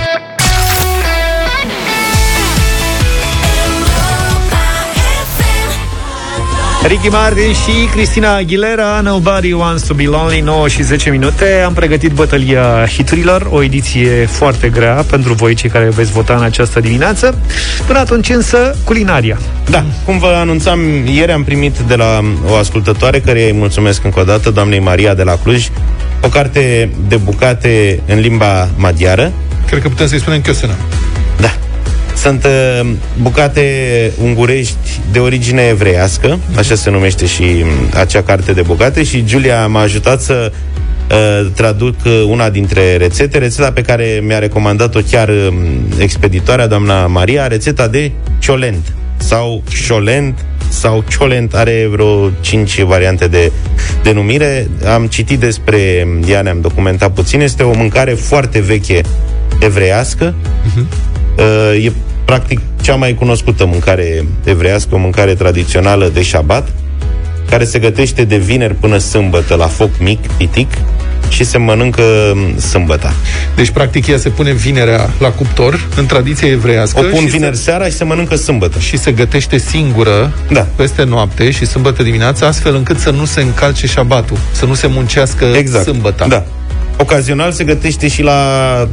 Ricky Martin și Cristina Aguilera Nobody Wants to Be Lonely 9 și 10 minute Am pregătit bătălia hiturilor O ediție foarte grea pentru voi Cei care veți vota în această dimineață Până atunci însă culinaria Da, cum vă anunțam, ieri am primit de la o ascultătoare, care îi mulțumesc încă o dată, doamnei Maria de la Cluj, o carte de bucate în limba maghiară. Cred că putem să-i spunem Chiosena. Da. Sunt uh, bucate ungurești de origine evreiască, așa se numește și um, acea carte de bucate și Giulia m-a ajutat să uh, traduc uh, una dintre rețete, rețeta pe care mi-a recomandat-o chiar um, expeditoarea, doamna Maria, rețeta de ciolent sau ciolent sau ciolent, are vreo 5 variante de denumire. Am citit despre ea, ne-am documentat puțin. Este o mâncare foarte veche evreiască. Uh, e practic cea mai cunoscută mâncare evreiască, o mâncare tradițională de șabat, care se gătește de vineri până sâmbătă la foc mic, pitic, și se mănâncă mm, sâmbăta. Deci, practic, ea se pune vinerea la cuptor, în tradiție evreiască. O pun și vineri se, seara și se mănâncă sâmbătă. și se gătește singură Da. peste noapte și sâmbătă dimineața, astfel încât să nu se încalce șabatul, să nu se muncească Exact. sâmbăta. Da. Ocazional se gătește și la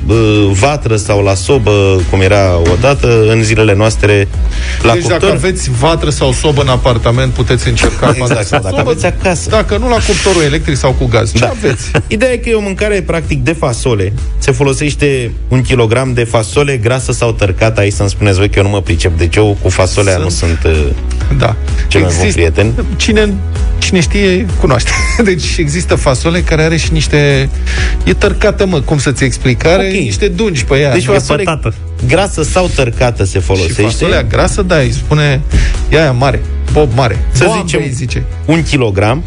uh, vatră sau la sobă, cum era odată, în zilele noastre la deci cuptor. dacă aveți vatră sau sobă în apartament, puteți încerca Exact, vatră sau dacă sobă. aveți acasă. Dacă nu la cuptorul electric sau cu gaz. Ce Da. aveți? Ideea e că e o mâncare practic de fasole. Se folosește un kilogram de fasole grasă sau tărcată. Aici să-mi spuneți voi că eu nu mă pricep. Deci eu cu fasolea Sunt- nu sunt uh, Da. cel mai bun prieten. Cine, cine știe, cunoaște. Deci există fasole care are și niște... E tărcată, mă, cum să-ți explic? Are Ok. niște dungi pe ea. Deci E fasole pătată. grasă sau tărcată se Și folosește. fasolea grasă, da, îi spune e aia mare, bob mare. Să Boabe, zicem- îi zice. un kilogram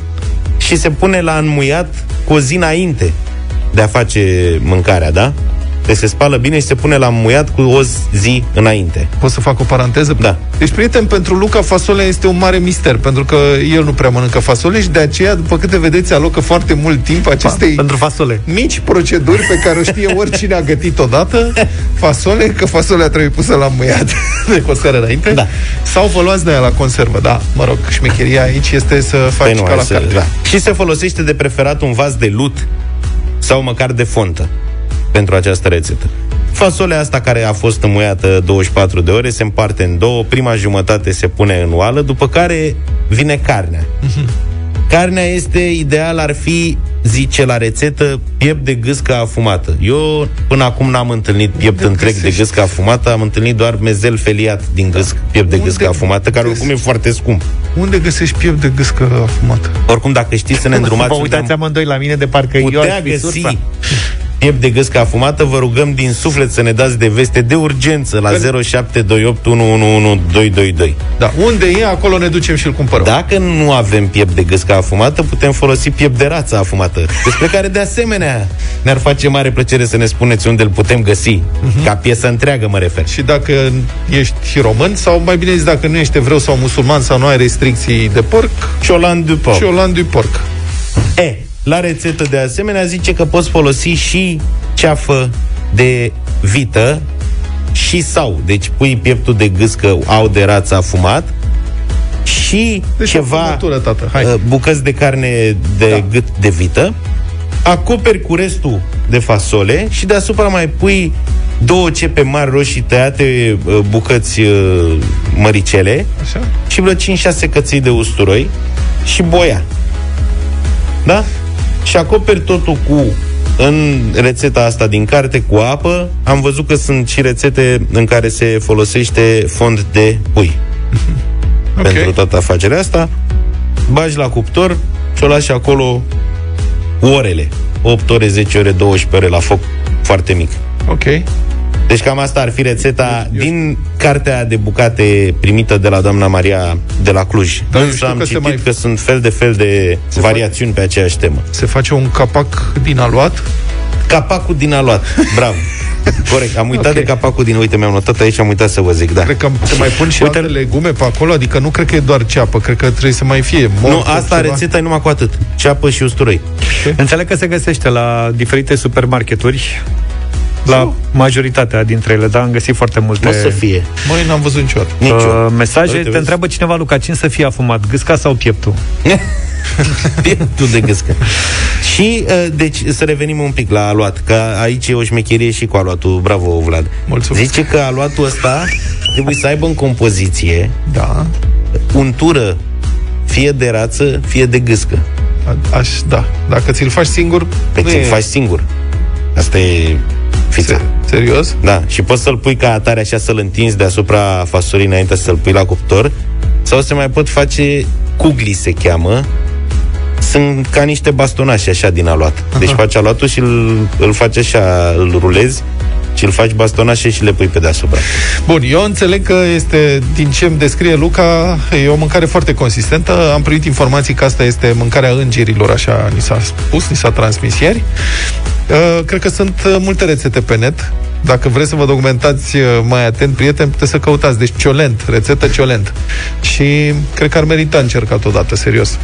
și se pune la înmuiat cu o zi înainte de a face mâncarea, da? Deci se spală bine și se pune la înmuiat cu o zi înainte. Pot să fac o paranteză? Da. Deci, prieten, pentru Luca fasolea este un mare mister, pentru că el nu prea mănâncă fasole și de aceea, după câte vedeți, alocă foarte mult timp acestei Pentru fasole mici proceduri pe care o știe oricine a gătit odată fasole, că fasolea trebuie pusă la muiat de cu o seară înainte. Da. Sau vă luați de aia la conservă. Da, mă rog, șmecheria aici este să faci Păi nu, ca hai la să, carte. da. Și se folosește de preferat un vas de lut sau măcar de fontă pentru această rețetă. Fasolea asta care a fost înmuiată 24 de ore se împarte în două. Prima jumătate se pune în oală, după care vine carnea. Carnea este ideal, ar fi, zice la rețetă, piept de gâscă afumată. Eu până acum n-am întâlnit piept Unde întreg de găsești? gâscă afumată, am întâlnit doar mezel feliat din gâsc, piept de Unde gâscă afumată, care oricum e găsești? foarte scump. Unde găsești piept de gâscă afumată? Oricum, dacă știți să ne îndrumați Vă într-un uitați amândoi la mine de parcă eu putea aș fi găsi surfa. Piept de gâscă afumată, vă rugăm din suflet să ne dați de veste de urgență la 0728111222. Da, unde e, acolo ne ducem și îl cumpărăm. Dacă nu avem piept de gâscă afumată, putem folosi piept de rață afumată, despre care de asemenea ne-ar face mare plăcere să ne spuneți unde îl putem găsi, ca piesă întreagă mă refer. Și dacă ești român, sau mai bine zis, dacă nu ești evreu sau musulman sau nu ai restricții de porc, Ciolan du porc. ciolan du porc. E, la rețetă de asemenea zice că poți folosi și ceafă de vită și sau. Deci pui pieptul de gâscă au de rață afumat și Deci o ceva frumătură, tată, hai. uh, bucăți de carne de Da. gât de vită, acoperi cu restul de fasole și deasupra mai pui două cepe mari roșii tăiate, uh, bucăți uh, măricele Așa? și vreo 5-6 căței de usturoi și boia. Da? Și acoperi totul cu în rețeta asta din carte cu apă, am văzut că sunt și rețete în care se folosește fond de pui. Ok. Pentru toată afacerea asta, bagi la cuptor și o lași acolo orele. 8 ore, 10 ore, 12 ore la foc foarte mic. Ok. Deci cam asta ar fi rețeta din cartea de bucate primită de la doamna Maria de la Cluj. Dar eu Însă știu am că se citit mai- că sunt fel de fel de variațiuni pe aceeași temă. Se face un capac din aluat? Capacul din aluat. Bravo. Corect, am uitat Ok. de capacul din... Uite, mi-am notat aici, am uitat să vă zic, da. Cred că se mai pun și Uite- alte legume pe acolo, adică nu cred că e doar ceapă, cred că trebuie să mai fie Nu, morcov, asta ceva. rețeta e numai cu atât. Ceapă și usturoi. Înțeleg că se găsește la diferite supermarketuri, la majoritatea dintre ele, dar am găsit foarte multe Nu o să fie. Măi, n-am văzut niciodată. Nici uh, eu. mesaje. Uite, Te vezi? întreabă cineva, Luca, cine să fie afumat, gâsca sau pieptul? tu de gâscă. Și, uh, deci, să revenim un pic la aluat, că aici e o șmecherie și cu aluatul. Bravo, Vlad. Mulțumesc. Zice că aluatul ăsta trebuie să aibă în compoziție Da. untură fie de rață, fie de gâscă. A- Aș, da. Dacă ți-l faci singur, Pe nu ți-l e- faci singur. Asta e fița. Se- Serios? Da, și poți să-l pui ca atare așa să-l întinzi deasupra fasolii înainte să-l pui la cuptor sau se mai pot face cugli se cheamă sunt ca niște bastonașe așa din aluat. Deci faci aluatul și îl, îl faci așa, îl rulezi și îl faci bastonașe și le pui pe deasupra. Bun, eu înțeleg că este, din ce îmi descrie Luca, e o mâncare foarte consistentă. Am primit informații că asta este mâncarea îngerilor, așa ni s-a spus, ni s-a transmis ieri. Uh, Cred că sunt uh, multe rețete pe net. Dacă vreți să vă documentați uh, mai atent, prieteni, puteți să căutați. Deci ciolent, rețetă ciolent. Și cred că ar merita încercat odată, serios.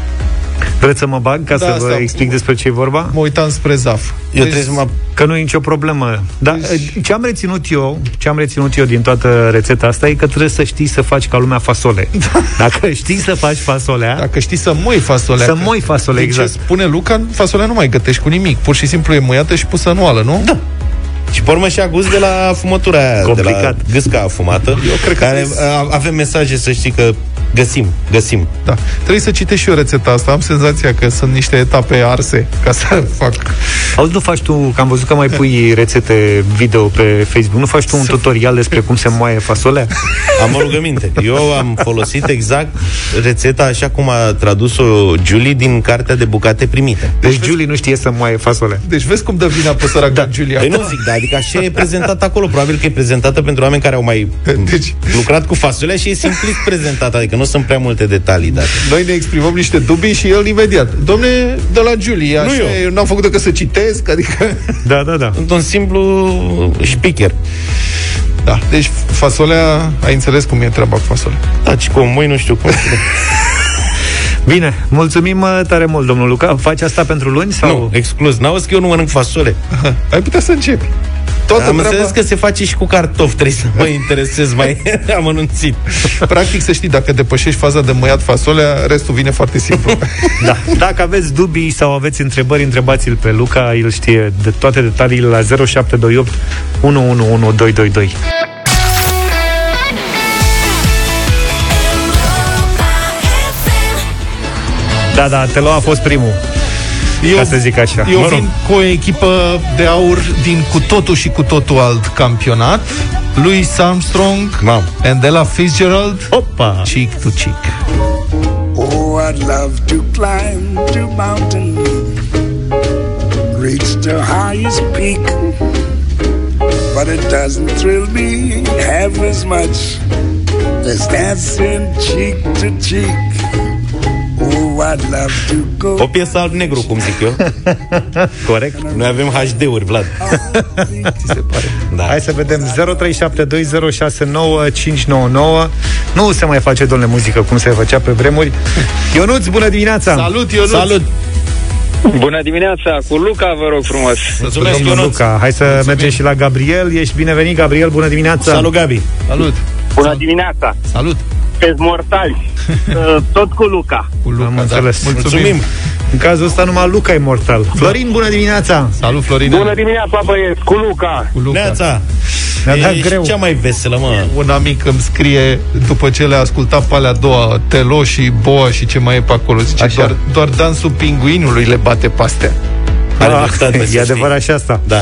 Vreți să mă bag ca Da, să vă asta- explic despre ce e vorba? Mă uitam spre Zaf. Eu trebuie să mă... Că nu e nicio problemă. Dar Deci- ce am reținut eu, ce am reținut eu din toată rețeta asta e că trebuie să știi să faci ca lumea fasole. Dacă știi să faci fasolea, Dacă știi să moi fasolea... Să că- moi fasole, din exact. Ce spune Luca, fasolea nu mai gătești cu nimic. Pur și simplu e muiată și pusă în oală, nu? Da. Și pe urmă și a gust de la fumătura aia, Complicat. de la gâsca afumată. Eu cred că care, trebuie a, avem mesaje să știi că găsim, găsim. Da. Trebuie să citești și eu rețeta asta. Am senzația că sunt niște etape arse ca să fac... auzi, nu faci tu, că am văzut că mai pui rețete video pe Facebook, nu faci tu un tutorial despre cum se moaie fasolea? Am o rugăminte. Eu am folosit exact rețeta așa cum a tradus-o Julie din cartea de bucate primite. Deci Julie nu știe să moaie fasolea. Deci vezi cum dă vina pe săraca da. Giulia. Păi nu zic, da, adică așa e prezentat acolo. Probabil că e prezentată pentru oameni care au mai Deci- lucrat cu fasolea și e simplist prezentată, adică nu sunt prea multe detalii date. Noi ne exprimăm niște dubii și el imediat. Domne, de la Giulia, Nu așa, eu. eu n-am făcut decât să citesc, adică... Da, da, da. Sunt un simplu speaker. Da, deci fasolea, ai înțeles cum e treaba cu fasolea. Da, și cu moi nu știu cum. Bine, mulțumim uh, tare mult, domnul Luca. Faci asta pentru luni? Sau? Nu, exclus. N-auzi că eu nu mănânc fasole. Ai putea să începi. Toată Am treaba... înțeles că se face și cu cartofi. Trebuie să mă interesez mai amănunțit. Practic, să știi, dacă depășești faza de măiat fasolea, restul vine foarte simplu. Da. Dacă aveți dubii sau aveți întrebări, întrebați-l pe Luca, el știe de toate detaliile la 0728 111222. Da, da, Telo a fost primul. Eu, Ca să zic așa. Eu Mă rog. vin cu o echipă de aur din cu totul și cu totul alt campionat. Louis Armstrong Mam. and Ella Fitzgerald, Opa! cheek to cheek. Oh, I'd love to climb to mountain, reach the highest peak. But it doesn't thrill me half as much as dancing cheek to cheek. O piesă alb-negru, cum zic eu. Corect. Noi avem HD-uri, Vlad. Ți se pare? Da. Hai să vedem 0372069599 Nu se mai face, domnule, muzică cum se făcea pe vremuri Ionuț, bună dimineața! Salut, Ionuț! Salut! Bună dimineața, cu Luca vă rog frumos. Mulțumesc, Domnul Ionuț. Luca, hai să mergem și la Gabriel Ești binevenit, Gabriel, bună dimineața! Salut, Gabi! Salut! Bună dimineața. Salut! Sunteți mortali. Uh, Tot cu Luca. Cu Luca, Am da. înțeles. Mulțumim. Mulțumim! În cazul ăsta numai Luca e mortal Florin, bună dimineața! Salut, Florin! Bună dimineața, băieți, cu Luca. Cu Luca. Neața! Mi-a dat Ești greu. cea mai veselă, mă. Un amic îmi scrie după ce le-a ascultat pe alea doua, Telo și Boa și ce mai e pe acolo. Zice, Așa. doar, doar dansul pinguinului le bate pe astea. Are Ah, dreptate, să E știi. adevărat și asta Da.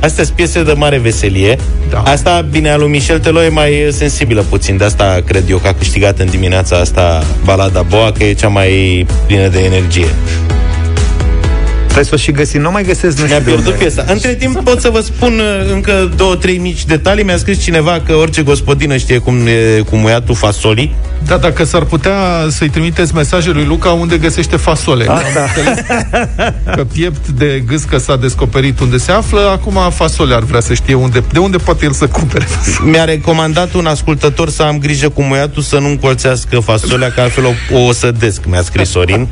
Astea sunt piese de mare veselie. Da. Asta, bine, a lui Michel Telo e mai sensibilă puțin. De asta cred eu că a câștigat în dimineața asta balada Boa, că e cea mai plină de energie. Trebuie să o și găsim. Nu mai găsesc, nu Mi-a știu de pierdut unde. piesa. Între timp pot să vă spun uh, încă două, trei mici detalii. Mi-a scris cineva că orice gospodină știe cum e cu muiatul fasoli. Da, dacă s-ar putea să-i trimiteți mesajul lui Luca unde găsește fasole. Asta. Că piept de gâscă s-a descoperit unde se află, acum fasole ar vrea să știe unde, de unde poate el să cumpere fasole. Mi-a recomandat un ascultător să am grijă cu muiatul să nu încolțească fasolea, că altfel o, o sădesc, mi-a scris Sorin.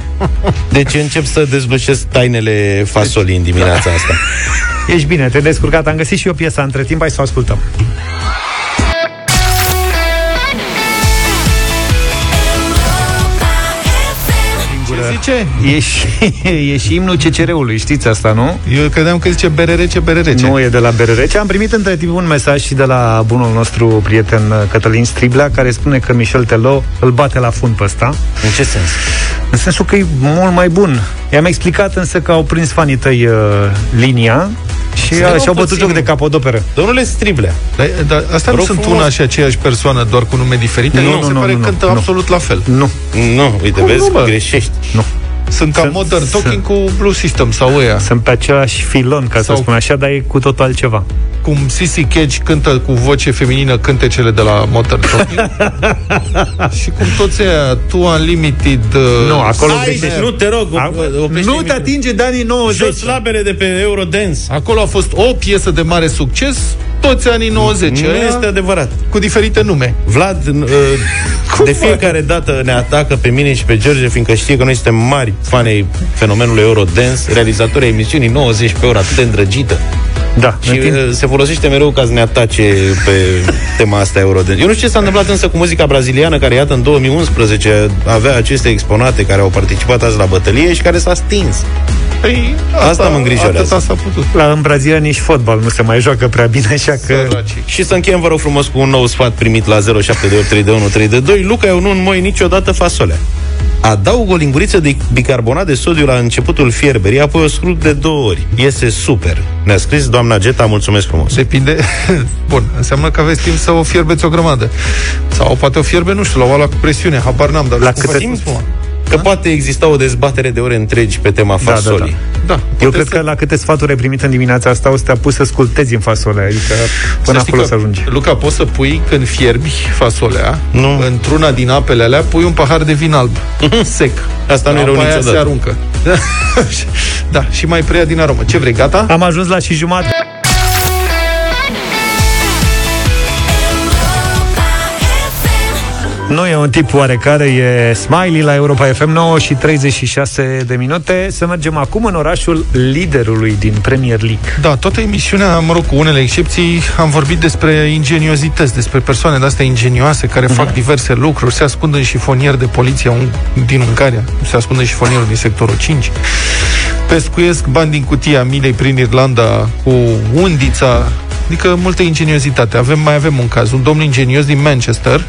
Deci încep să dezlușesc tainele fasolii în dimineața asta. Ești bine, te descurcat. Am găsit și eu piesa între timp, hai să o ascultăm. Ce zice? E și, e și imnul CCR-ului, știți asta, nu? Eu credeam că zice bererece, bererece. Nu e de la BRRC. Am primit între timp un mesaj și de la bunul nostru prieten uh, Cătălin Striblea, care spune că Michel Telo îl bate la fund pe ăsta. În ce sens? În sensul că e mult mai bun. I-am explicat însă că au prins fanii tăi uh, linia și Să uh, luăm și-au bătut puțin. joc de capodoperă. Domnule Striblea, Dar, dar asta nu Rog sunt frumos. una și aceeași persoană, doar cu nume diferite? Nu, Nu, nu, se nu, pare nu, că nu, cântă nu. absolut la fel. Nu, nu, uite, Cum vezi, nu, bă? greșești. nu. Sunt ca Sunt- Modern Talking cu Blue System sau ăia. Sunt pe același filon, ca Sau- să spun așa, dar e cu totul altceva. Cum Sissy Cage cântă cu voce feminină cântecele de la Modern Talking. și cum toți ăia, Tu Unlimited... Uh, Nu, acolo Hai, greșești. nu te rog, A- oprește Nu te atinge de anii 90. Jos labele de pe Eurodance. Acolo a fost o piesă de mare succes toți anii 90. Nu Aia este adevărat. Cu diferite nume. Vlad, uh, de fiecare dată ne atacă pe mine și pe George, fiindcă știe că noi suntem mari fani ai fenomenului Eurodance, realizatorii emisiunii 90 pe oră, atât de îndrăgită. Da, Și în timp- uh, se folosește mereu ca să ne atace pe tema asta Eurodance. Eu nu știu ce s-a întâmplat însă cu muzica braziliană, care iată în 2011 avea aceste exponate care au participat azi la bătălie și care s-a stins. Păi, Asta mă îngrijorează. Atâta s-a putut. La în Brazilia nici fotbal nu se mai joacă prea bine, așa că... Săracii. Și să încheiem, vă rog frumos, cu un nou sfat primit la 07283132. Luca, eu nu înmoi niciodată fasolea. Adaug o linguriță de bicarbonat de sodiu la începutul fierberii, apoi o scrup de două ori. Iese super. Ne-a scris doamna Geta, mulțumesc frumos. Depinde. Bun, înseamnă că aveți timp să o fierbeți o grămadă. Sau poate o fierbe, nu știu, la oala cu presiune, habar n-am, dar La cum câte faceți timp? Spuma? Că poate exista o dezbatere de ore întregi pe tema da, fasolii. Da, Eu puteți cred să- că la câte sfaturi ai primit în dimineața asta o să te apuci să scultezi în fasole, adică până să știi acolo că, să ajungi. Luca, poți să pui, când fierbi fasolea, Nu. într-una din apele alea, pui un pahar de vin alb, sec. Asta nu e rău Apa aia niciodată. se aruncă. da, și mai preia din aromă. Ce vrei, gata? Am ajuns la și jumătate. Nu e un tip oarecare, e Smiley la Europa FM 9 și 36 de minute. Să mergem acum în orașul liderului din Premier League. Da, toată emisiunea, mă rog, cu unele excepții, am vorbit despre ingeniozități, despre persoane de astea ingenioase care Mhm. fac diverse lucruri, se ascund în șifonier de poliție un, din Ungaria, se ascund în șifonierul din sectorul 5, pescuiesc bani din cutia milei prin Irlanda cu undița, adică multă ingeniozitate. Avem, mai avem un caz, un domn ingenios din Manchester,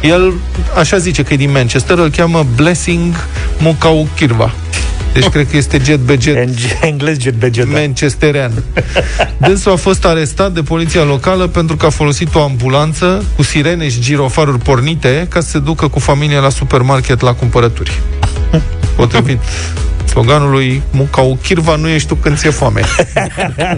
el, așa zice că e din Manchester, îl cheamă Blessing Mukau Kirva. Deci cred că este jet be jet Eng- Englez jet budget. da. manchesterean. Dânsul a fost arestat de poliția locală pentru că a folosit o ambulanță cu sirene și girofaruri pornite ca să se ducă cu familia la supermarket la cumpărături. Potrivit sloganului Mucau Chirva nu ești tu când ți-e foame.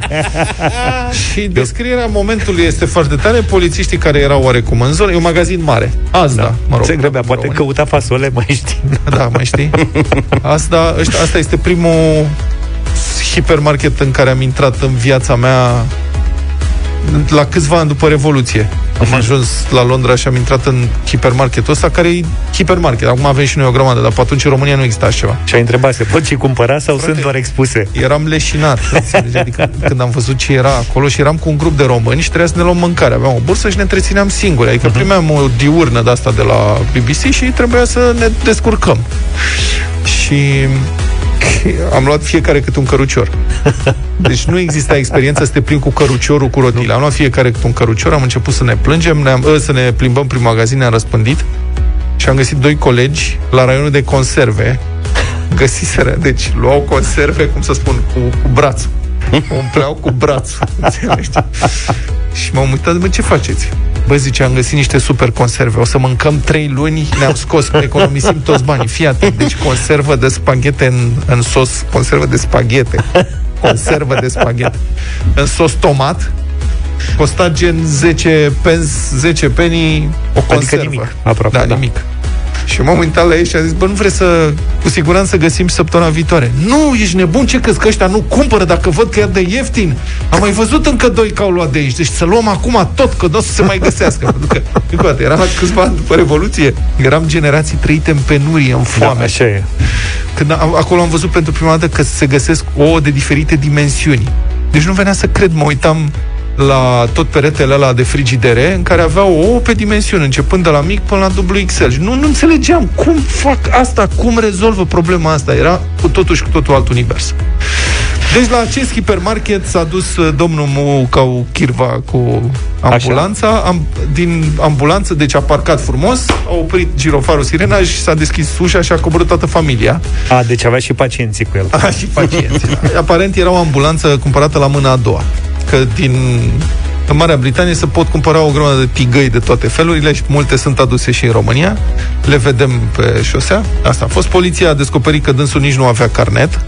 și descrierea momentului este foarte tare. Polițiștii care erau oarecum în zonă, e un magazin mare. Asta, da. mă rog. Se grăbea, poate România. căuta fasole, mai știi. Da, mai știi? Asta, ăștia, asta este primul hipermarket în care am intrat în viața mea la câțiva ani după Revoluție. Am ajuns la Londra și am intrat în hipermarketul ăsta, care e hipermarket. Acum avem și noi o grămadă, dar pe atunci în România nu exista așa ceva. Și a întrebat, se pot și cumpăra sau sunt doar expuse? Eram leșinat, înțelegi? adică când am văzut ce era acolo și eram cu un grup de români și trebuia să ne luăm mâncare. Aveam o bursă și ne întrețineam singuri. Adică primeam o diurnă de asta de la BBC și trebuia să ne descurcăm. Și am luat fiecare câte un cărucior. Deci nu exista experiență să te plimbi cu căruciorul cu rotile. Am luat fiecare câte un cărucior, am început să ne plângem, ne-am, ă, să ne plimbăm prin magazin, ne-am răspândit și am găsit doi colegi la raionul de conserve găsiseră, deci luau conserve, cum să spun, cu, cu brațul. Umpleau cu brațul, înțelegi? Și m-am uitat, bă, ce faceți? Bă, zice, am găsit niște super conserve. O să mâncăm trei luni, ne-am scos, economisim toți banii. Fii atent, deci conservă de spaghete în, în sos, conservă de spaghete. Conservă de spaghete. În sos tomat, costa gen 10 pens, 10 penny o conservă. Adică nimic, aproape, da, da. nimic. Și m-am uitat la ei și a zis, bă, nu vreți să, cu siguranță găsim și săptămâna viitoare. Nu, ești nebun, ce crezi că ăștia nu cumpără dacă văd că e de ieftin? Am mai văzut încă doi că au luat de aici, deci să luăm acum tot, că nu o să se mai găsească. Pentru că, încă o dată, eram la câțiva ani după Revoluție, eram generații trăite în penurie, în foame. Da, așa e. Când am, acolo am văzut pentru prima dată că se găsesc ouă de diferite dimensiuni. Deci nu venea să cred, mă uitam la tot peretele ăla de frigidere în care aveau ouă pe dimensiuni, începând de la mic până la dublu XL. Și nu, nu înțelegeam cum fac asta, cum rezolvă problema asta. Era cu totul și cu totul alt univers. Deci la acest hipermarket s-a dus uh, domnul Mucau Chirva cu ambulanța, am, din ambulanță, deci a parcat frumos, a oprit girofarul sirena și s-a deschis ușa și a coborât toată familia. A, deci avea și pacienții cu el. A, și pacienți. Aparent era o ambulanță cumpărată la mâna a doua. Că din în Marea Britanie se pot cumpăra o grămadă de tigăi de toate felurile și multe sunt aduse și în România. Le vedem pe șosea. Asta a fost. Poliția a descoperit că dânsul nici nu avea carnet.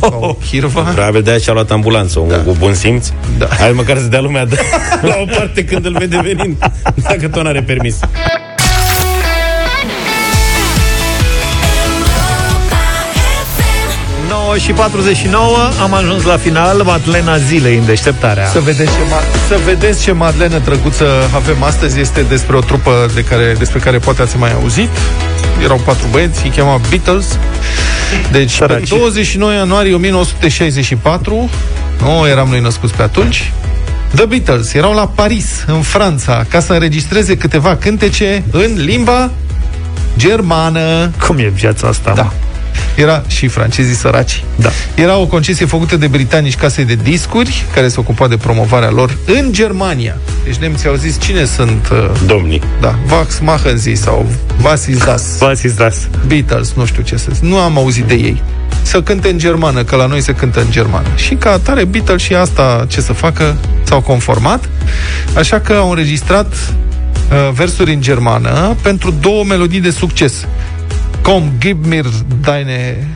Oh, Hirva. Probabil de-aia și-a luat ambulanță, da. cu bun simț. Da. Hai măcar să dea lumea de la o parte când îl vede venind, dacă tot n-are permis. 9 și 49 am ajuns la final Madlena zilei în deșteptarea Să vedeți ce, ma- să vedeți ce Madlenă drăguță avem astăzi. Este despre o trupă de care, despre care poate ați mai auzit. Erau patru băieți, îi chema Beatles. Deci, Săraci. pe 29 ianuarie 1964, nu eram noi născuți pe atunci, The Beatles erau la Paris, în Franța, ca să înregistreze câteva cântece în limba germană. Cum e viața asta? Da. Era și francezii săraci. Da. Era o concesie făcută de britanici case de discuri, care se ocupa de promovarea lor în Germania. Deci nemții au zis cine sunt... Uh, Domnii. da, Vax Machenzie sau Was ist das? Was ist das? Beatles, nu știu ce să zic. Nu am auzit de ei. Să cânte în germană, că la noi se cântă în germană. Și ca atare, Beatles și asta ce să facă, s-au conformat. Așa că au înregistrat uh, versuri în germană pentru două melodii de succes. Komm, gib mir deine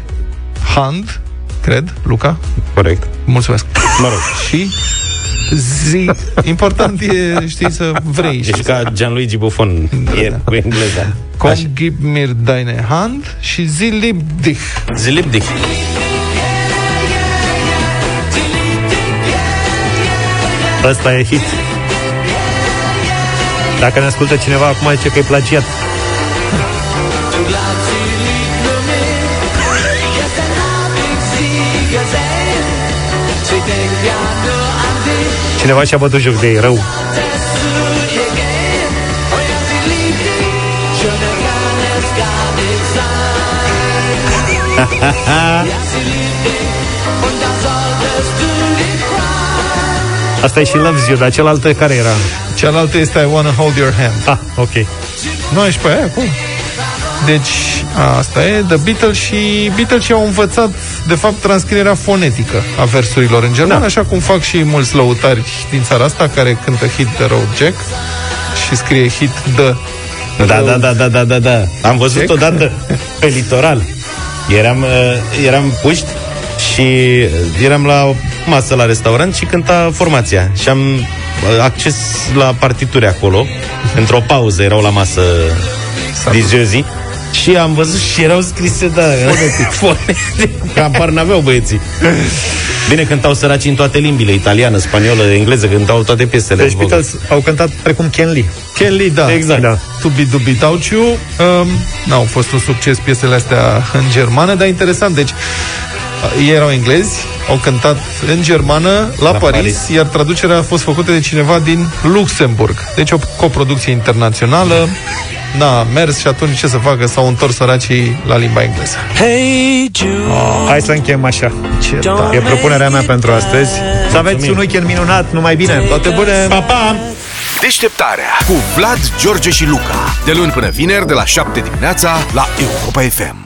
Hand, cred, Luca. Corect. Mulțumesc. Mă rog. Și zi, important e, știi, să vrei. Ești și ca Gianluigi Buffon ieri cu engleza. Komm, gib mir deine Hand și zi lieb dich. Zilipdic. Ăsta e hit Dacă ne ascultă cineva acum zice că e plagiat Cineva și-a bătut joc de ei, rău Asta e și Loves You, dar cealaltă care era? Cealaltă este I Wanna Hold Your Hand. Ah, ok Nu ești pe aia acum. Deci, asta e, The Beatles și Beatles au învățat, de fapt, transcrierea fonetică a versurilor în germană, da. așa cum fac și mulți lăutari din țara asta care cântă Hit the Road Jack și scrie Hit the Da, da, da, da, da, da, da. Am văzut Check. odată pe litoral. Eram, uh, eram puști și uh, eram la o masă la restaurant și cânta formația. Și am uh, acces la partituri acolo. Într-o pauză erau la masă diziozii. Și am văzut și erau scrise, da, fonetic. Campar n-aveau băieții. Bine, cântau săraci în toate limbile, italiană, spaniolă, engleză, cântau toate piesele. Deci în vogă. Beatles au cântat precum Ken Lee Ken Lee, da. Exact. Da. To be dubi Tauciu. Um, n-au fost un succes piesele astea în germană, dar interesant. Deci, uh, ei erau englezi, au cântat în germană la, La Paris, Paris. iar traducerea a fost făcută de cineva din Luxemburg. Deci o coproducție internațională. N-a mers și atunci ce să facă? S-au întors săracii la limba engleză. Hey Jude, Hai să încheiem așa Ce tare. E propunerea mea pentru astăzi Să aveți un weekend minunat, numai bine Toate bune! Pa, pa! Deșteptarea cu Vlad, George și Luca. De luni până vineri, de la 7 dimineața, la Europa FM.